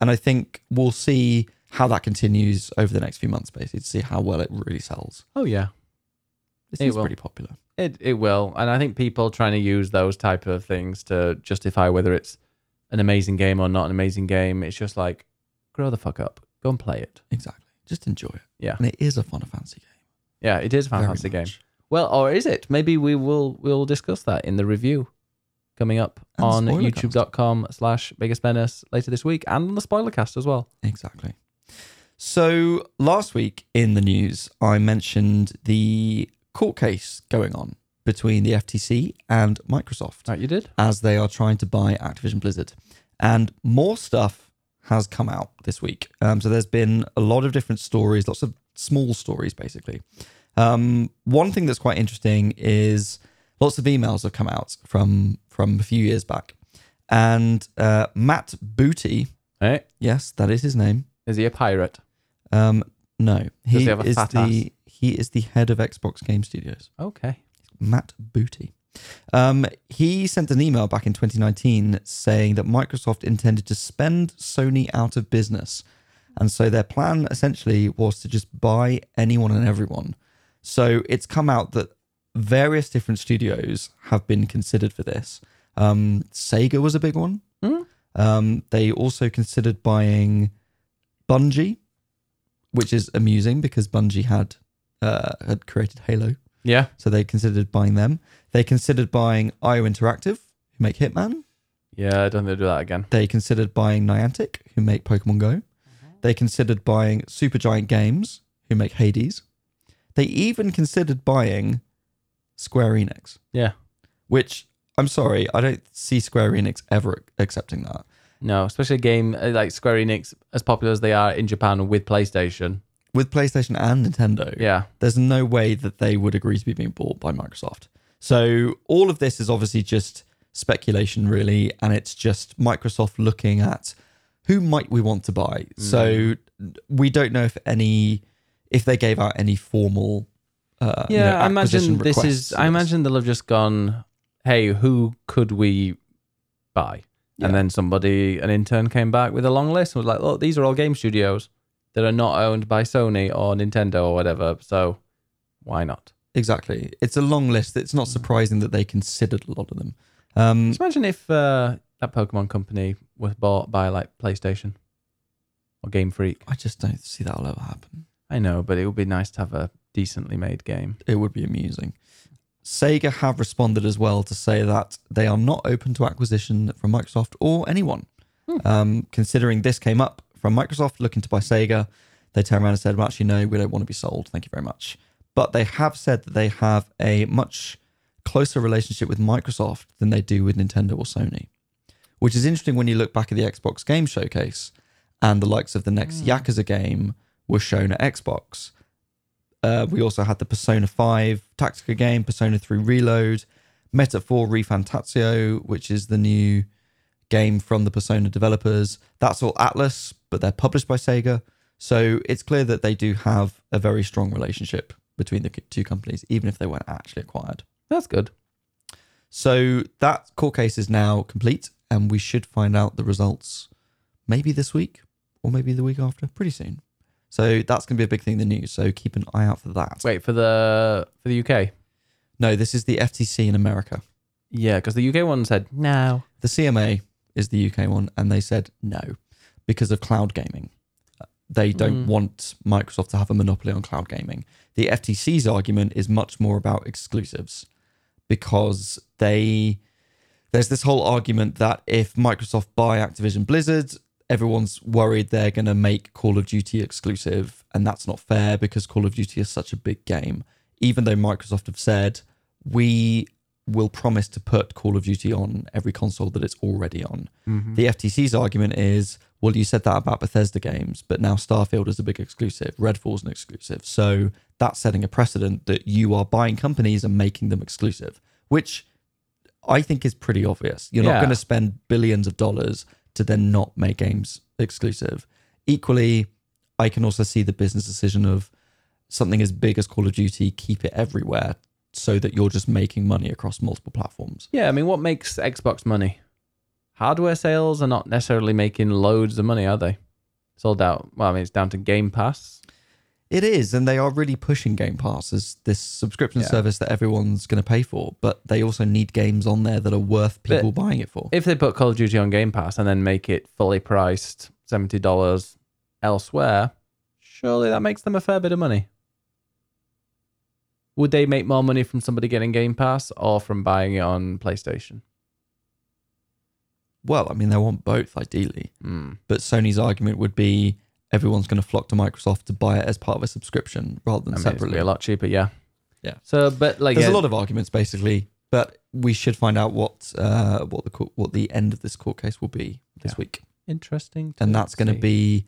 And I think we'll see how that continues over the next few months, basically, to see how well it really sells.
oh yeah.
This
It
is
will.
pretty popular.
It it will, and I think people trying to use those type of things to justify whether it's an amazing game or not an amazing game. It's just like grow the fuck up, go and play it.
Exactly. Just enjoy it.
Yeah,
And it is a Final Fantasy game.
yeah, it is a Final Fantasy game. Well, or is it? Maybe we will we'll discuss that in the review coming up
And
on youtube.com slash biggest menace later this week and on the spoiler cast as well.
Exactly. So last week in the news, I mentioned the court case going on between the FTC and Microsoft
Right, you did?
as they are trying to buy Activision Blizzard. And more stuff has come out this week. Um, so there's been a lot of different stories, lots of small stories, basically. Um, one thing that's quite interesting is lots of emails have come out from from a few years back, and uh, Matt Booty,
Hey,
yes, that is his name.
is he a pirate?
Um, no, he,
he have a
is
fat
the he is the head of Xbox Game Studios.
Okay.
Matt Booty. Um, he sent an email back in 2019 saying that Microsoft intended to spend Sony out of business. And so their plan essentially was to just buy anyone and everyone. So it's come out that various different studios have been considered for this. Um, Sega was a big one.
Hmm.
Um, they also considered buying Bungie, which is amusing because Bungie had uh, had created Halo.
Yeah.
So they considered buying them. They considered buying IO Interactive, who make Hitman.
Yeah, I don't think they'll do that again.
They considered buying Niantic, who make Pokemon Go. They considered buying Supergiant Games, who make Hades. They even considered buying Square Enix,
Yeah.
which I'm sorry, I don't see Square Enix ever accepting that.
No, especially a game uh, like Square Enix, as popular as they are in Japan with PlayStation.
With PlayStation and Nintendo,
Yeah.
there's no way that they would agree to be being bought by Microsoft. So all of this is obviously just speculation, really, and it's just Microsoft looking at who might we want to buy. So we don't know if any, if they gave out any formal. Uh, you
Yeah,
know,
I imagine this is. I imagine they'll have just gone, "Hey, who could we buy?"
Yeah.
And then somebody, an intern, came back with a long list and was like, "Look, these are all game studios that are not owned by Sony or Nintendo or whatever. So why not?"
exactly. It's a long list. It's not surprising that they considered a lot of them. Um,
Just imagine if uh, that Pokemon company was bought by like PlayStation or Game Freak.
I just don't see that'll ever happen.
I know, but it would be nice to have a decently made game.
it would be amusing. Sega have responded as well to say that they are not open to acquisition from Microsoft or anyone. Um, considering this came up from Microsoft looking to buy Sega, they turned around and said, well, actually, no, we don't want to be sold. Thank you very much. But they have said that they have a much closer relationship with Microsoft than they do with Nintendo or Sony, which is interesting when you look back at the Xbox Game Showcase and the likes of the next Yakuza game was shown at Xbox. Uh, we also had the Persona 5 Tactica game, Persona 3 Reload, Meta Metaphor ReFantazio, which is the new game from the Persona developers. That's all Atlus, but they're published by Sega. So it's clear that they do have a very strong relationship between the two companies, even if they weren't actually acquired.
That's good.
So that court case is now complete, and we should find out the results maybe this week or maybe the week after, pretty soon. So that's going to be a big thing in the news. So keep an eye out for that.
Wait for the for the UK.
No, this is the FTC in America.
Yeah, because the UK one said no.
The CMA is the UK one, and they said no because of cloud gaming. They don't
Mm.
want Microsoft to have a monopoly on cloud gaming. The FTC's argument is much more about exclusives because they there's this whole argument that if Microsoft buy Activision Blizzard, everyone's worried they're going to make Call of Duty exclusive, and that's not fair because Call of Duty is such a big game. Even though Microsoft have said we will promise to put Call of Duty on every console that it's already on. Mm-hmm. The FTC's argument is, well, you said that about Bethesda games, but now Starfield is a big exclusive, Redfall's an exclusive. So that's setting a precedent that you are buying companies and making them exclusive, which I think is pretty obvious. You're not going to spend billions of dollars to then not make games exclusive. Equally, I can also see the business decision of something as big as Call of Duty, keep it everywhere so that you're just making money across multiple platforms.
Yeah, I mean, what makes Xbox money? Hardware sales are not necessarily making loads of money, are they? It's all down. Well, I mean, it's down to Game Pass.
It is, and they are really pushing Game Pass as this subscription
Yeah.
service that everyone's going to pay for, but they also need games on there that are worth
But-
people buying it for.
If they put Call of Duty on Game Pass and then make it fully priced seventy dollars elsewhere, surely that makes them a fair bit of money. Would they make more money from somebody getting Game Pass or from buying it on PlayStation?
Well, I mean, they want both ideally,
Hmm.
but Sony's argument would be everyone's going to flock to Microsoft to buy it as part of a subscription rather than
I mean, it's
separately.
be a lot cheaper, yeah.
Yeah.
So, but like,
There's
yeah,
a lot of arguments basically, but we should find out what uh, what the court, what the end of this court case will be this
Yeah.
week,
interesting,
and that's going to be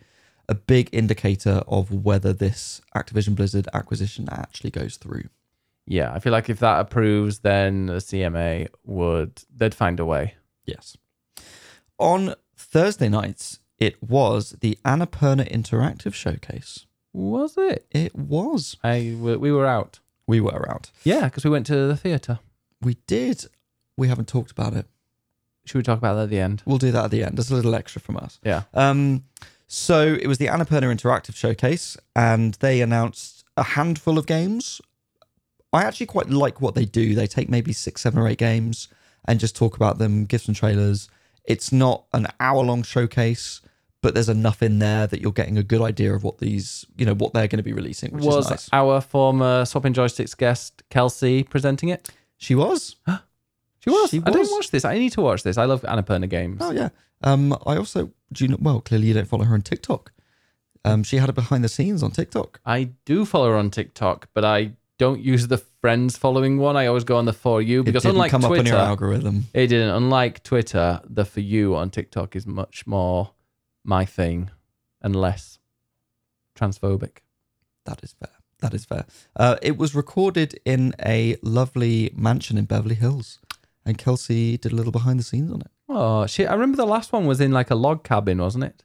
a big indicator of whether this Activision Blizzard acquisition actually goes through.
Yeah, I feel like if that approves, then the CMA would they'd find a way.
Yes. On Thursday nights, it was the Annapurna Interactive Showcase.
Was it?
It was.
I we we were out.
We were out.
Yeah, because we went to the theater.
We did. We haven't talked about it.
Should we talk about that at the end?
We'll do that at the end. There's a little extra from us.
Yeah.
Um, so it was the Annapurna Interactive Showcase, and they announced a handful of games. I actually quite like what they do. They take maybe six, seven, or eight games and just talk about them, give some trailers. It's not an hour long showcase, but there's enough in there that you're getting a good idea of what these, you know, what they're going to be releasing, which
was
is nice.
our former Swapping Joysticks guest Kelsey presenting it?
She was.
She was.
She
I didn't watch this. I need to watch this. I love Annapurna games.
Oh yeah. Um, I also do you know? Well, clearly you don't follow her on TikTok. Um, she had a behind the scenes on TikTok.
I do follow her on TikTok, but I don't use the friends following one. I always go on the for you
It
because
didn't
unlike
come up on your
Twitter,
algorithm.
it didn't. Unlike Twitter, the for you on TikTok is much more my thing and less transphobic.
That is fair. That is fair. Uh, it was recorded in a lovely mansion in Beverly Hills, and Kelsey did a little behind the scenes on it.
Oh shit! I remember the last one was in like a log cabin, wasn't it?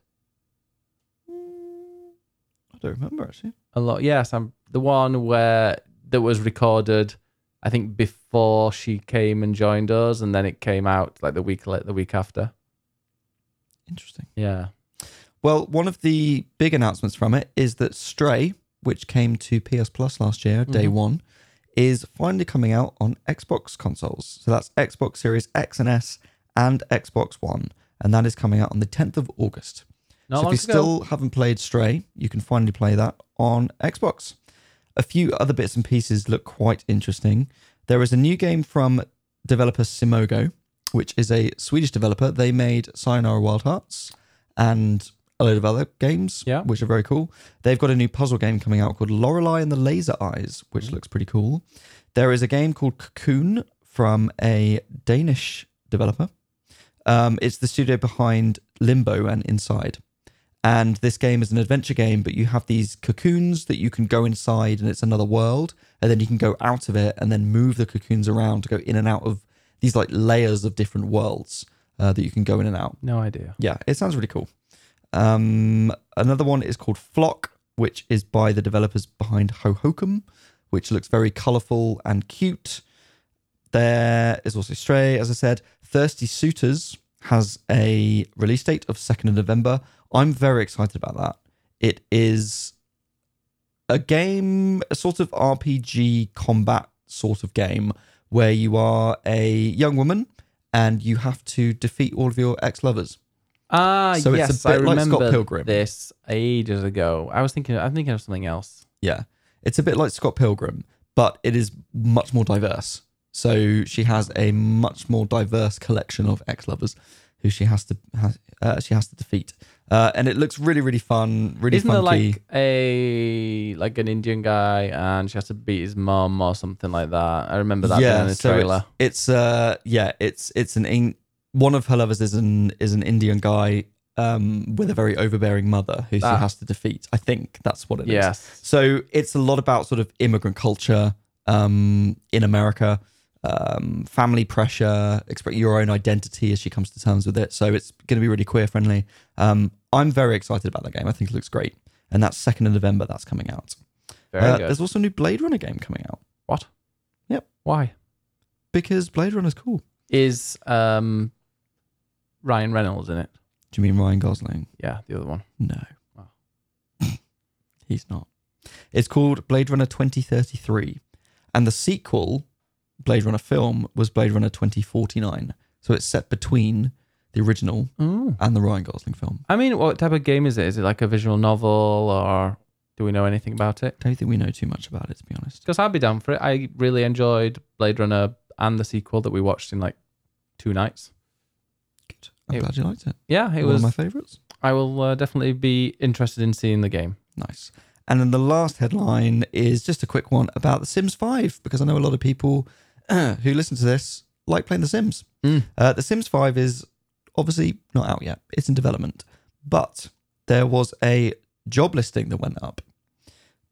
I don't remember actually.
A lot. Yes, I'm the one where that was recorded. I think before she came and joined us, and then it came out like the week like the week after.
Interesting.
Yeah.
Well, one of the big announcements from it is that Stray, which came to PS Plus last year, day
Mhm.
one, is finally coming out on Xbox consoles. So that's Xbox Series X and S and Xbox One, and that is coming out on the 10th of August.
Not
so
long
if you
to go.
still haven't played Stray, you can finally play that on Xbox. A few other bits and pieces look quite interesting. There is a new game from developer Simogo, which is a Swedish developer. They made Sayonara Wild Hearts and a load of other games,
Yeah.
which are very cool. They've got a new puzzle game coming out called Lorelei and the Laser Eyes, which looks pretty cool. There is a game called Cocoon from a Danish developer. Um, it's the studio behind Limbo and Inside. And this game is an adventure game, but you have these cocoons that you can go inside and it's another world. And then you can go out of it and then move the cocoons around to go in and out of these like layers of different worlds uh, that you can go in and out.
No idea.
Yeah, it sounds really cool. Um, another one is called Flock, which is by the developers behind Hohokum, which looks very colorful and cute. There is also Stray, as I said. Thirsty Suitors has a release date of 2nd of November. I'm very excited about that. It is a game, a sort of RPG combat sort of game where you are a young woman and you have to defeat all of your ex lovers.
Ah,
So it's a
yes, I
bit like Scott
remember
Pilgrim.
this ages ago. I was thinking, I'm thinking of something else.
Yeah. It's a bit like Scott Pilgrim, but it is much more diverse. So she has a much more diverse collection of ex-lovers who she has to has, uh, she has to defeat. Uh, and it looks really really fun, really
Isn't there
funky.
like a like an Indian guy and she has to beat his mum or something like that? I remember that being in the
so
trailer.
It's, it's uh yeah, it's it's an in, one of her lovers is an is an Indian guy um with a very overbearing mother who
Ah.
she has to defeat. I think that's what it is.
yes.
So it's a lot about sort of immigrant culture um, in America, um, family pressure, express your own identity as she comes to terms with it. So it's going to be really queer friendly. Um, I'm very excited about that game. I think it looks great. And that's 2nd of November, that's coming out.
Very
Uh,
good.
there's also a new Blade Runner game coming out
What?
Yep.
Why?
because Blade Runner's cool.
Is um Ryan Reynolds in it?
Do you mean Ryan Gosling?
Yeah, the other one.
No.
Oh.
He's not. It's called Blade Runner 2033. And the sequel, Blade Runner film, was Blade Runner 2049. So it's set between the original
Oh.
and the Ryan Gosling film.
I mean, what type of game is it? Is it like a visual novel or Do we know anything about it?
I Don't think we know too much about it, to be honest.
Because I'd be down for it. I really enjoyed Blade Runner and the sequel that we watched in like two nights.
Good. I'm
It-
glad you liked it.
Yeah, it
One
was.
of my favourites.
I will uh, definitely be interested in seeing the game.
Nice. And then the last headline is just a quick one about The Sims 5, because I know a lot of people who listen to this like playing The Sims.
Mm.
Uh, the Sims 5 is obviously not out yet, it's in development. But there was a job listing that went up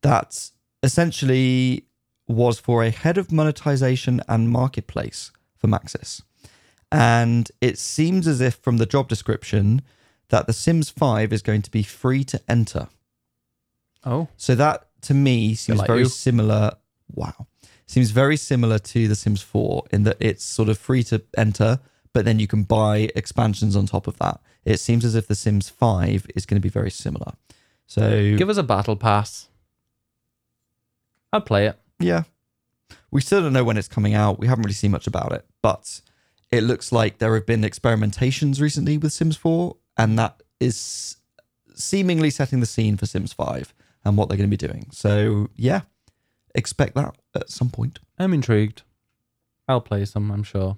that essentially was for a head of monetization and marketplace for Maxis. And it seems as if from the job description that The Sims 5 is going to be free to enter.
Oh,
So that to me seems
like
very
you.
similar. Wow. Seems very similar to The Sims 4 in that it's sort of free to enter, but then you can buy expansions on top of that. It seems as if The Sims 5 is going to be very similar. So,
give us a battle pass. I'd play it.
yeah. We still don't know when it's coming out. We haven't really seen much about it, but it looks like there have been experimentations recently with Sims 4, and that is seemingly setting the scene for Sims 5 and what they're going to be doing. So, yeah, expect that at some point.
I'm intrigued. I'll play some, I'm sure.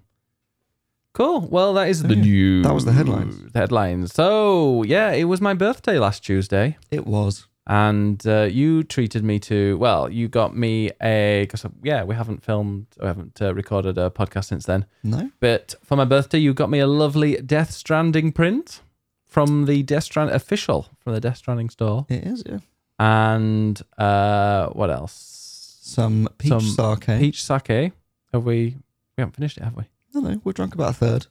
Cool. Well, that is the
yeah,
news.
that was the headlines.
Headlines. So, yeah, it was my birthday last Tuesday.
It was.
and uh, you treated me to well you got me a because yeah we haven't filmed we haven't uh, recorded a podcast since then
No?
but for my birthday you got me a lovely death stranding print from the death strand official from the death stranding store
It is, yeah.
and uh what else
Some peach
Some
sake.
peach sake have we we haven't finished it have we
No, no, we're drunk about a third.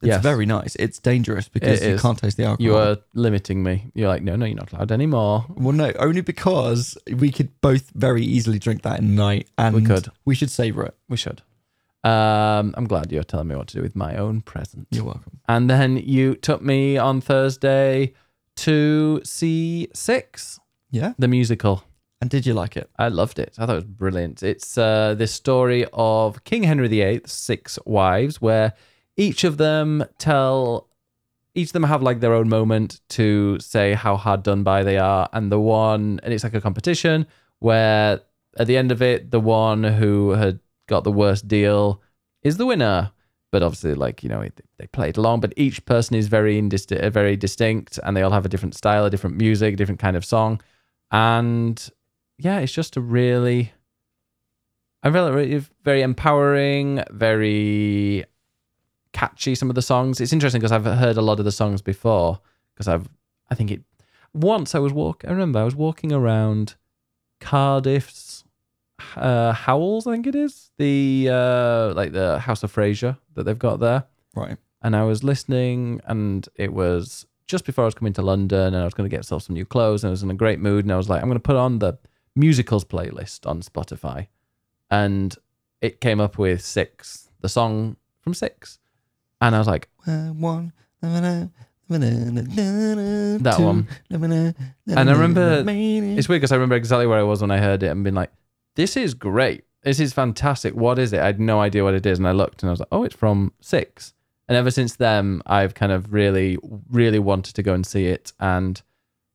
It's
Yes.
very nice. It's dangerous because
It
you can't taste the alcohol.
you are limiting me you're like no no you're not allowed anymore
Well, no, only because we could both very easily drink that in night, and
We could.
We should savor it.
we should um i'm glad you're telling me what to do with my own present
You're welcome.
And then you took me on Thursday to see Six,
Yeah.
the musical.
And did you like it?
I loved it. I thought it was brilliant. It's uh, this story of King Henry VIII's six wives, where each of them tell, each of them have like their own moment to say how hard done by they are. And the one, and it's like a competition where at the end of it, the one who had got the worst deal is the winner. But obviously, like you know, they played along. But each person is very indist- very distinct, and they all have a different style, a different music, a different kind of song, and yeah, it's just a really, I really, very empowering, very catchy. Some of the songs. It's interesting because I've heard a lot of the songs before. Because I've, I think it. Once I was walking. I remember I was walking around Cardiff's uh, Howells. I think it is the uh, like the House of Fraser that they've got there
Right.
and I was listening, and it was just before I was coming to London, and I was going to get myself some new clothes, and I was in a great mood, and I was like, I'm going to put on the musicals playlist on Spotify, and it came up with Six, the song from Six, and I was like,
Uh, one.
That
That
one. And I remember- it's weird because I remember exactly where I was when I heard it, and been like, this is great, this is fantastic. What is it? I had no idea what it is, and I looked, and I was like, oh, it's from Six. And ever since then, I've kind of really, really wanted to go and see it. And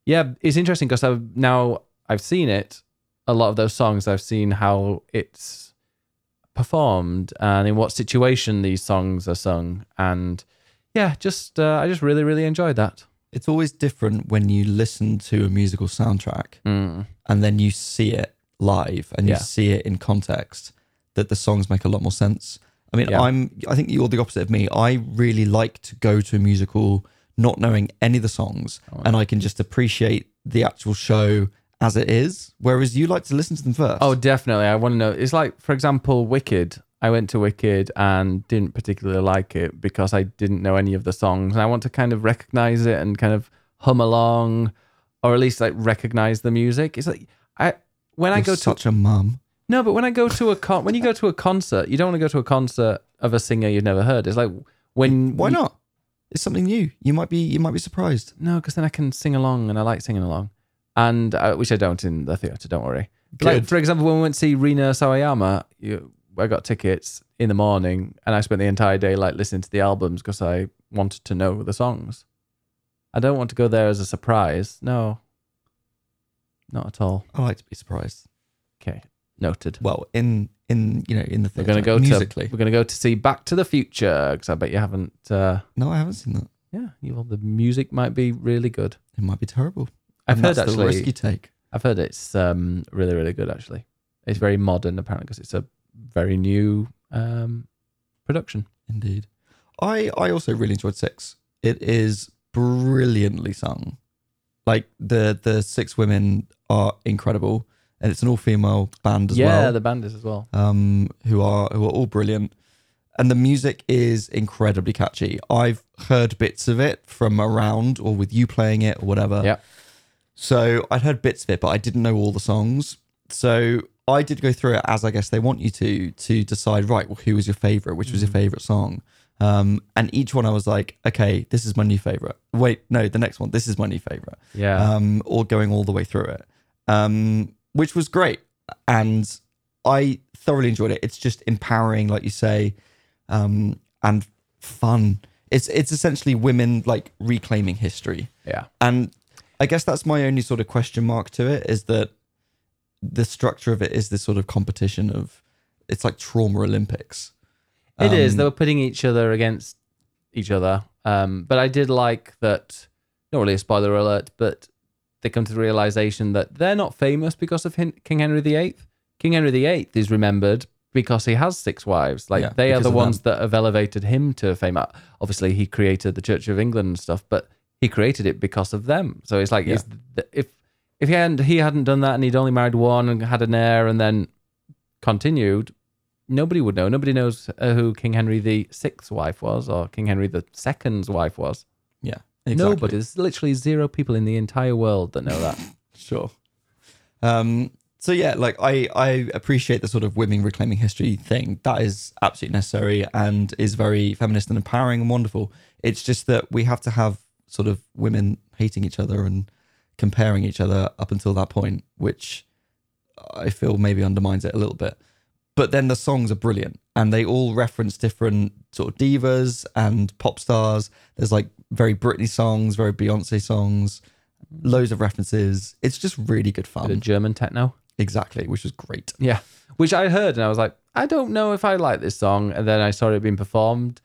yeah, it's interesting because I've now I've seen it. A lot of those songs, I've seen how it's performed and in what situation these songs are sung. And yeah, just uh, I just really, really enjoyed that.
It's always different when you listen to a musical soundtrack
Mm.
and then you see it live and you
Yeah.
see it in context that the songs make a lot more sense. I mean,
Yeah.
I'm I think you're the opposite of me. I really like to go to a musical not knowing any of the songs
Oh,
and I can just appreciate the actual show as it is whereas you like to listen to them first.
Oh, definitely. I want to know. It's like, for example, Wicked. I went to Wicked and didn't particularly like it because I didn't know any of the songs. And I want to kind of recognize it and kind of hum along, or at least like recognize the music. It's like I when I
You're
go to
such a mum.
no, but when I go to a con, when you go to a concert, you don't want to go to a concert of a singer you've never heard. It's like when
Why
you-
not? It's something new. You might be you might be surprised.
No, because then I can sing along, and I like singing along, and uh, which I don't in the theater. Don't worry. Like for example, when we went to see Rina Sawayama, you, I got tickets in the morning, and I spent the entire day like listening to the albums because I wanted to know the songs. I don't want to go there as a surprise. No, Not at all.
I like to be surprised.
Okay, noted.
Well, in in you know in the theater,
We're
theatre,
gonna go
musically.
to we're gonna go to see Back to the Future because I bet you haven't. Uh,
No, I haven't seen that.
yeah, you well, the music might be really good.
It might be terrible.
I've heard
the risk
actually.
you take.
I've heard it's um, really really good actually. It's very modern apparently because it's a very new um, production.
Indeed. I I also really enjoyed Six. It is brilliantly sung. Like the the six women are incredible, and it's an all female band as
yeah,
well.
Yeah, the band is as well.
um, who are who are all brilliant, and the music is incredibly catchy. I've heard bits of it from around or with you playing it or whatever.
Yeah.
So I'd heard bits of it, but I didn't know all the songs. So I did go through it as I guess they want you to to decide right. Well, who was your favorite? Which was your favorite song? Um, and each one I was like, okay, this is my new favorite. Wait, no, the next one, this is my new favorite
Yeah,
um, or going all the way through it, um, which was great. And I thoroughly enjoyed it. It's just empowering, like you say, um, and fun. It's it's essentially women like reclaiming history,
yeah,
and I guess that's my only sort of question mark to it is that the structure of it is this sort of competition of it's like trauma Olympics.
It is.
Um,
They were putting each other against each other. Um, but I did like that. Not really a spoiler alert, but they come to the realization that they're not famous because of Hin- King Henry VIII. King Henry VIII is remembered because he has six wives. Like
Yeah,
they are the ones that have elevated him to fame. Uh, Obviously, he created the Church of England and stuff, but he created it because of them. So it's like
Yeah.
if if he hadn't he hadn't done that and he'd only married one and had an heir and then continued, nobody would know. Nobody knows uh, who King Henry the Sixth's wife was or King Henry the Second's wife was.
yeah, exactly.
Nobody. There's literally zero people in the entire world that know that.
Sure. Um, so yeah, like I I appreciate the sort of women reclaiming history thing. That is absolutely necessary and is very feminist and empowering and wonderful. It's just that we have to have sort of women hating each other and comparing each other up until that point, which I feel maybe undermines it a little bit. But then the songs are brilliant and they all reference different sort of divas and pop stars. There's like very Britney songs, very Beyonce songs, loads of references. It's just really good fun.
German techno.
Exactly, which was great.
Yeah. Which I heard and I was like, I don't know if I like this song. And then I saw it being performed.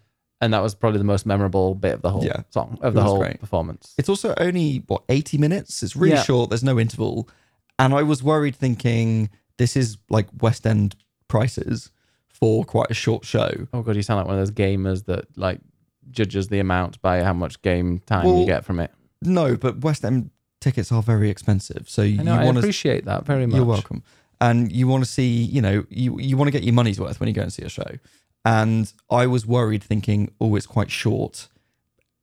And that was probably the most memorable bit of the whole
Yeah.
song, of the whole
great.
performance.
It's also only what 80 minutes. It's really
Yeah.
short. There's no interval. And I was worried thinking this is like West End prices for quite a short show.
Oh god, you sound like one of those gamers that like judges the amount by how much game time
Well,
you get from it.
No, but West End tickets are very expensive. So you
I know, I
want to
appreciate that very much.
You're welcome. And you want to see, you know, you, you want to get your money's worth when you go and see a show. And I was worried thinking, oh, it's quite short.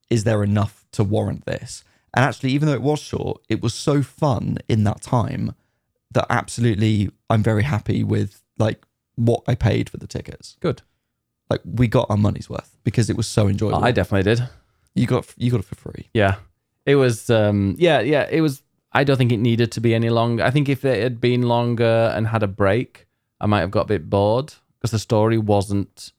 Is there enough to warrant this? And actually, even though it was short, it was so fun in that time that absolutely I'm very happy with like what I paid for the tickets.
Good.
Like we got our money's worth because it was so enjoyable.
I definitely did.
you got you got it for free.
Yeah. It was um yeah, yeah, it was I don't think it needed to be any longer. I think if it had been longer and had a break, I might have got a bit bored because the story wasn't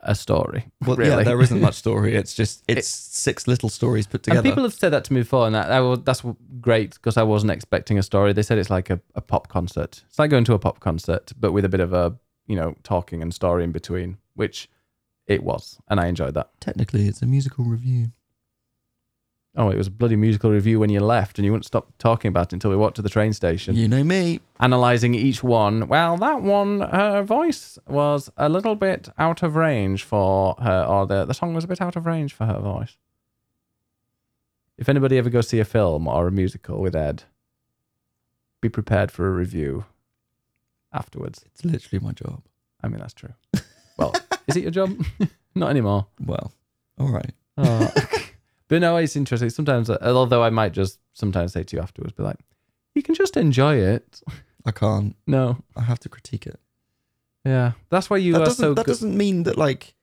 a story.
Well,
really.
yeah, there isn't much story. It's just it's six little stories put together.
And people have said that to me before, and that, that that's great because I wasn't expecting a story. They said it's like a, a pop concert. It's like going to a pop concert, but with a bit of a you know talking and story in between, which it was, and I enjoyed that.
Technically, it's a musical review.
Oh, it was a bloody musical review when you left, and you wouldn't stop talking about it until we walked to the train station,
You know me.
analyzing each one. Well, that one, her voice was a little bit out of range for her, or the the song was a bit out of range for her voice. If anybody ever goes see a film or a musical with Ed, be prepared for a review afterwards.
It's literally my job.
I mean, that's true. Well, is it your job? Not anymore.
Well, all right.
Oh. But no, it's interesting. Sometimes, uh, although I might just sometimes say to you afterwards, be like, you can just enjoy it.
I can't.
No.
I have to critique it.
Yeah. That's why you
that
are so
that
good.
doesn't mean that like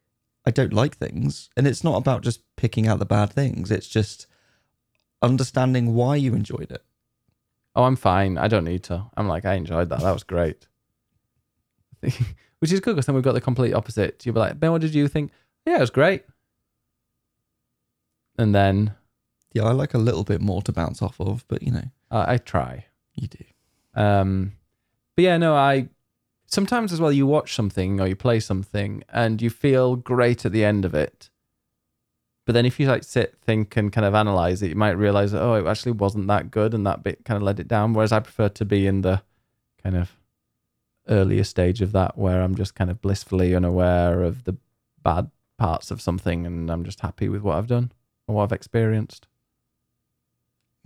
I don't like things, and it's not about just picking out the bad things. It's just understanding why you enjoyed it.
Oh, I'm fine. I don't need to. I'm like, I enjoyed that. That was great. Which is good because then we've got the complete opposite. You'll be like, Ben, what did you think? Yeah, it was great. And then
Yeah, I like a little bit more to bounce off of, but you know,
uh, I try.
You do.
Um, but yeah, no, I sometimes as well. You watch something or you play something and you feel great at the end of it. But then if you like sit, think, and kind of analyze it, you might realize that oh, it actually wasn't that good, and that bit kind of let it down. Whereas I prefer to be in the kind of earlier stage of that, where I'm just kind of blissfully unaware of the bad parts of something, and I'm just happy with what I've done or what I've experienced.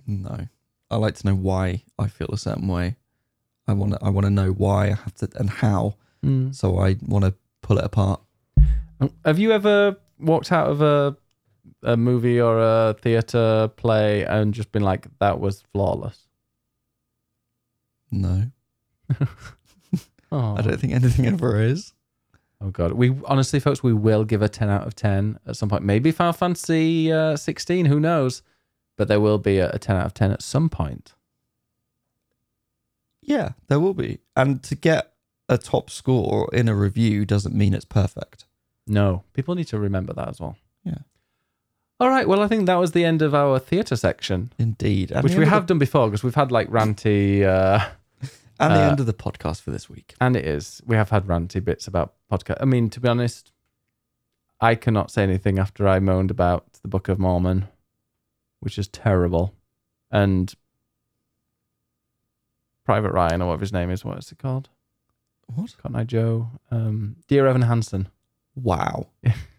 No. I like to know why I feel a certain way. I want to I want to know why I have to and how.
Mm.
So I want to pull it apart.
Have you ever walked out of a a movie or a theater play and just been like, "That was flawless"?
No. I don't think anything ever is.
Oh god. We honestly, folks, we will give a ten out of ten at some point. Maybe Final Fantasy uh, sixteen. Who knows? But there will be a, a ten out of ten at some point.
Yeah, there will be. And to get a top score in a review doesn't mean it's perfect.
No, people need to remember that as well.
Yeah.
All right. Well, I think that was the end of our theater section,
Indeed. And
which we
of
have done before because we've had like ranty. Uh,
and the
uh,
end of the podcast for this week.
And it is. We have had ranty bits about podcast. I mean, to be honest, I cannot say anything after I moaned about the Book of Mormon, which is terrible. And Private Ryan, or whatever his name is, what is it called?
What?
Cotton Eye Joe. Um, Dear Evan Hansen.
Wow.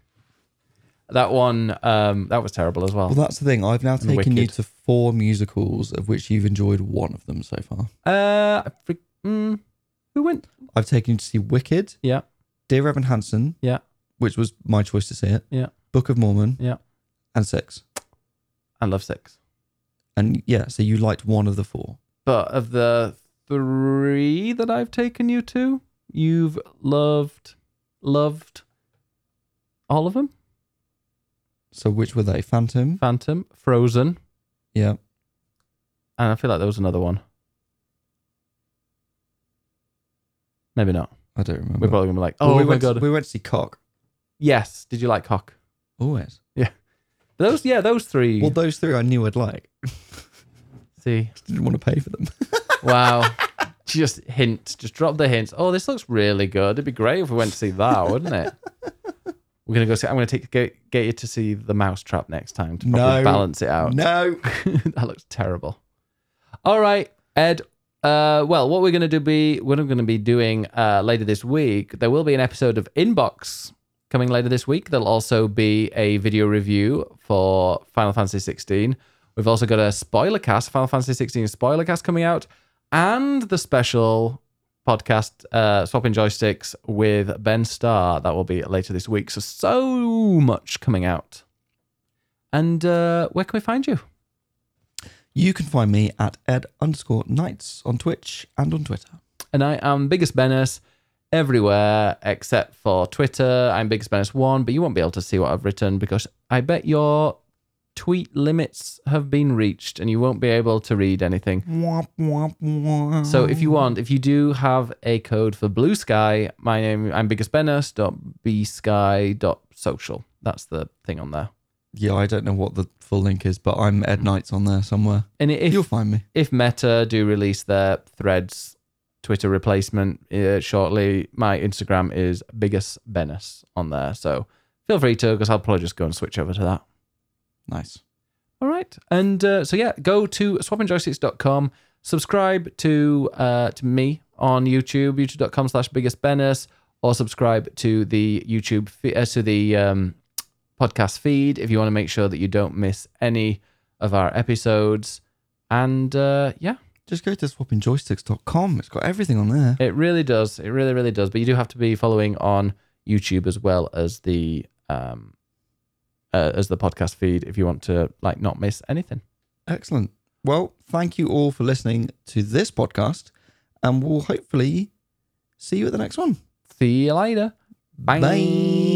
That one, um, that was terrible as well.
Well, that's the thing. I've now taken you to four musicals, of which you've enjoyed one of them so far.
Uh, I fre- mm, who went?
I've taken you to see Wicked,
Yeah,
Dear Evan Hansen,
yeah,
which was my choice to see it,
yeah,
Book of Mormon,
yeah.
and Six.
And Love Six.
And yeah, so you liked one of the four.
But of the three that I've taken you to, you've loved, loved all of them.
So which were they? Phantom?
Phantom, Frozen,
Yeah.
and I feel like there was another one. Maybe not.
I don't remember.
We're probably gonna be like,
Well,
oh
we
my
went
god,
To, we went to see Cock.
yes. Did you like Cock?
Always.
Those, yeah, those three.
Well, those three I knew I'd like.
See,
Didn't want to pay for them.
wow. just hint, just drop the hints. Oh, this looks really good. It'd be great if we went to see that, wouldn't it? We're gonna go see. I'm gonna take get, get you to see the Mousetrap next time to probably
No.
balance it out.
no.
that looks terrible. All right, Ed. Uh, well, what we're going to do be what I'm to be doing uh, later this week. There will be an episode of Inbox coming later this week. There'll also be a video review for Final Fantasy 16. We've also got a spoiler cast, Final Fantasy 16 spoiler cast coming out, and the special podcast uh, swapping joysticks with Ben Starr that will be later this week. So so much coming out. And uh, where can we find you?
You can find me at ed underscore knights on Twitch and on Twitter.
and I am Biggest Bennis everywhere except for Twitter. I'm Biggest Bennis one, but you won't be able to see what I've written because I bet your tweet limits have been reached and you won't be able to read anything.
Womp, womp, womp.
So if you want, if you do have a code for Bluesky, my name I'm Biggest Bennis dot bsky dot social. That's the thing on there.
Yeah, I don't know what the full link is, but I'm Ed Knights on there somewhere.
And if
You'll find me.
if Meta do release their Threads Twitter replacement uh, shortly, my Instagram is biggest Bennis on there. So feel free to, because I'll probably just go and switch over to that.
Nice.
All right. And uh, so, yeah, go to swappingjoysticks.com, subscribe to uh, to me on YouTube, youtube.com slash biggest Bennis, or subscribe to the YouTube, fe- uh, to the um, podcast feed if you want to make sure that you don't miss any of our episodes. And uh, yeah,
Just go to swappingjoysticks.com. It's got everything on there.
It really does. It really, really does. But you do have to be following on YouTube as well as the um uh, as the podcast feed if you want to like not miss anything.
Excellent. Well, thank you all for listening to this podcast, and we'll hopefully see you at the next one.
See you later. Bye.
Bye.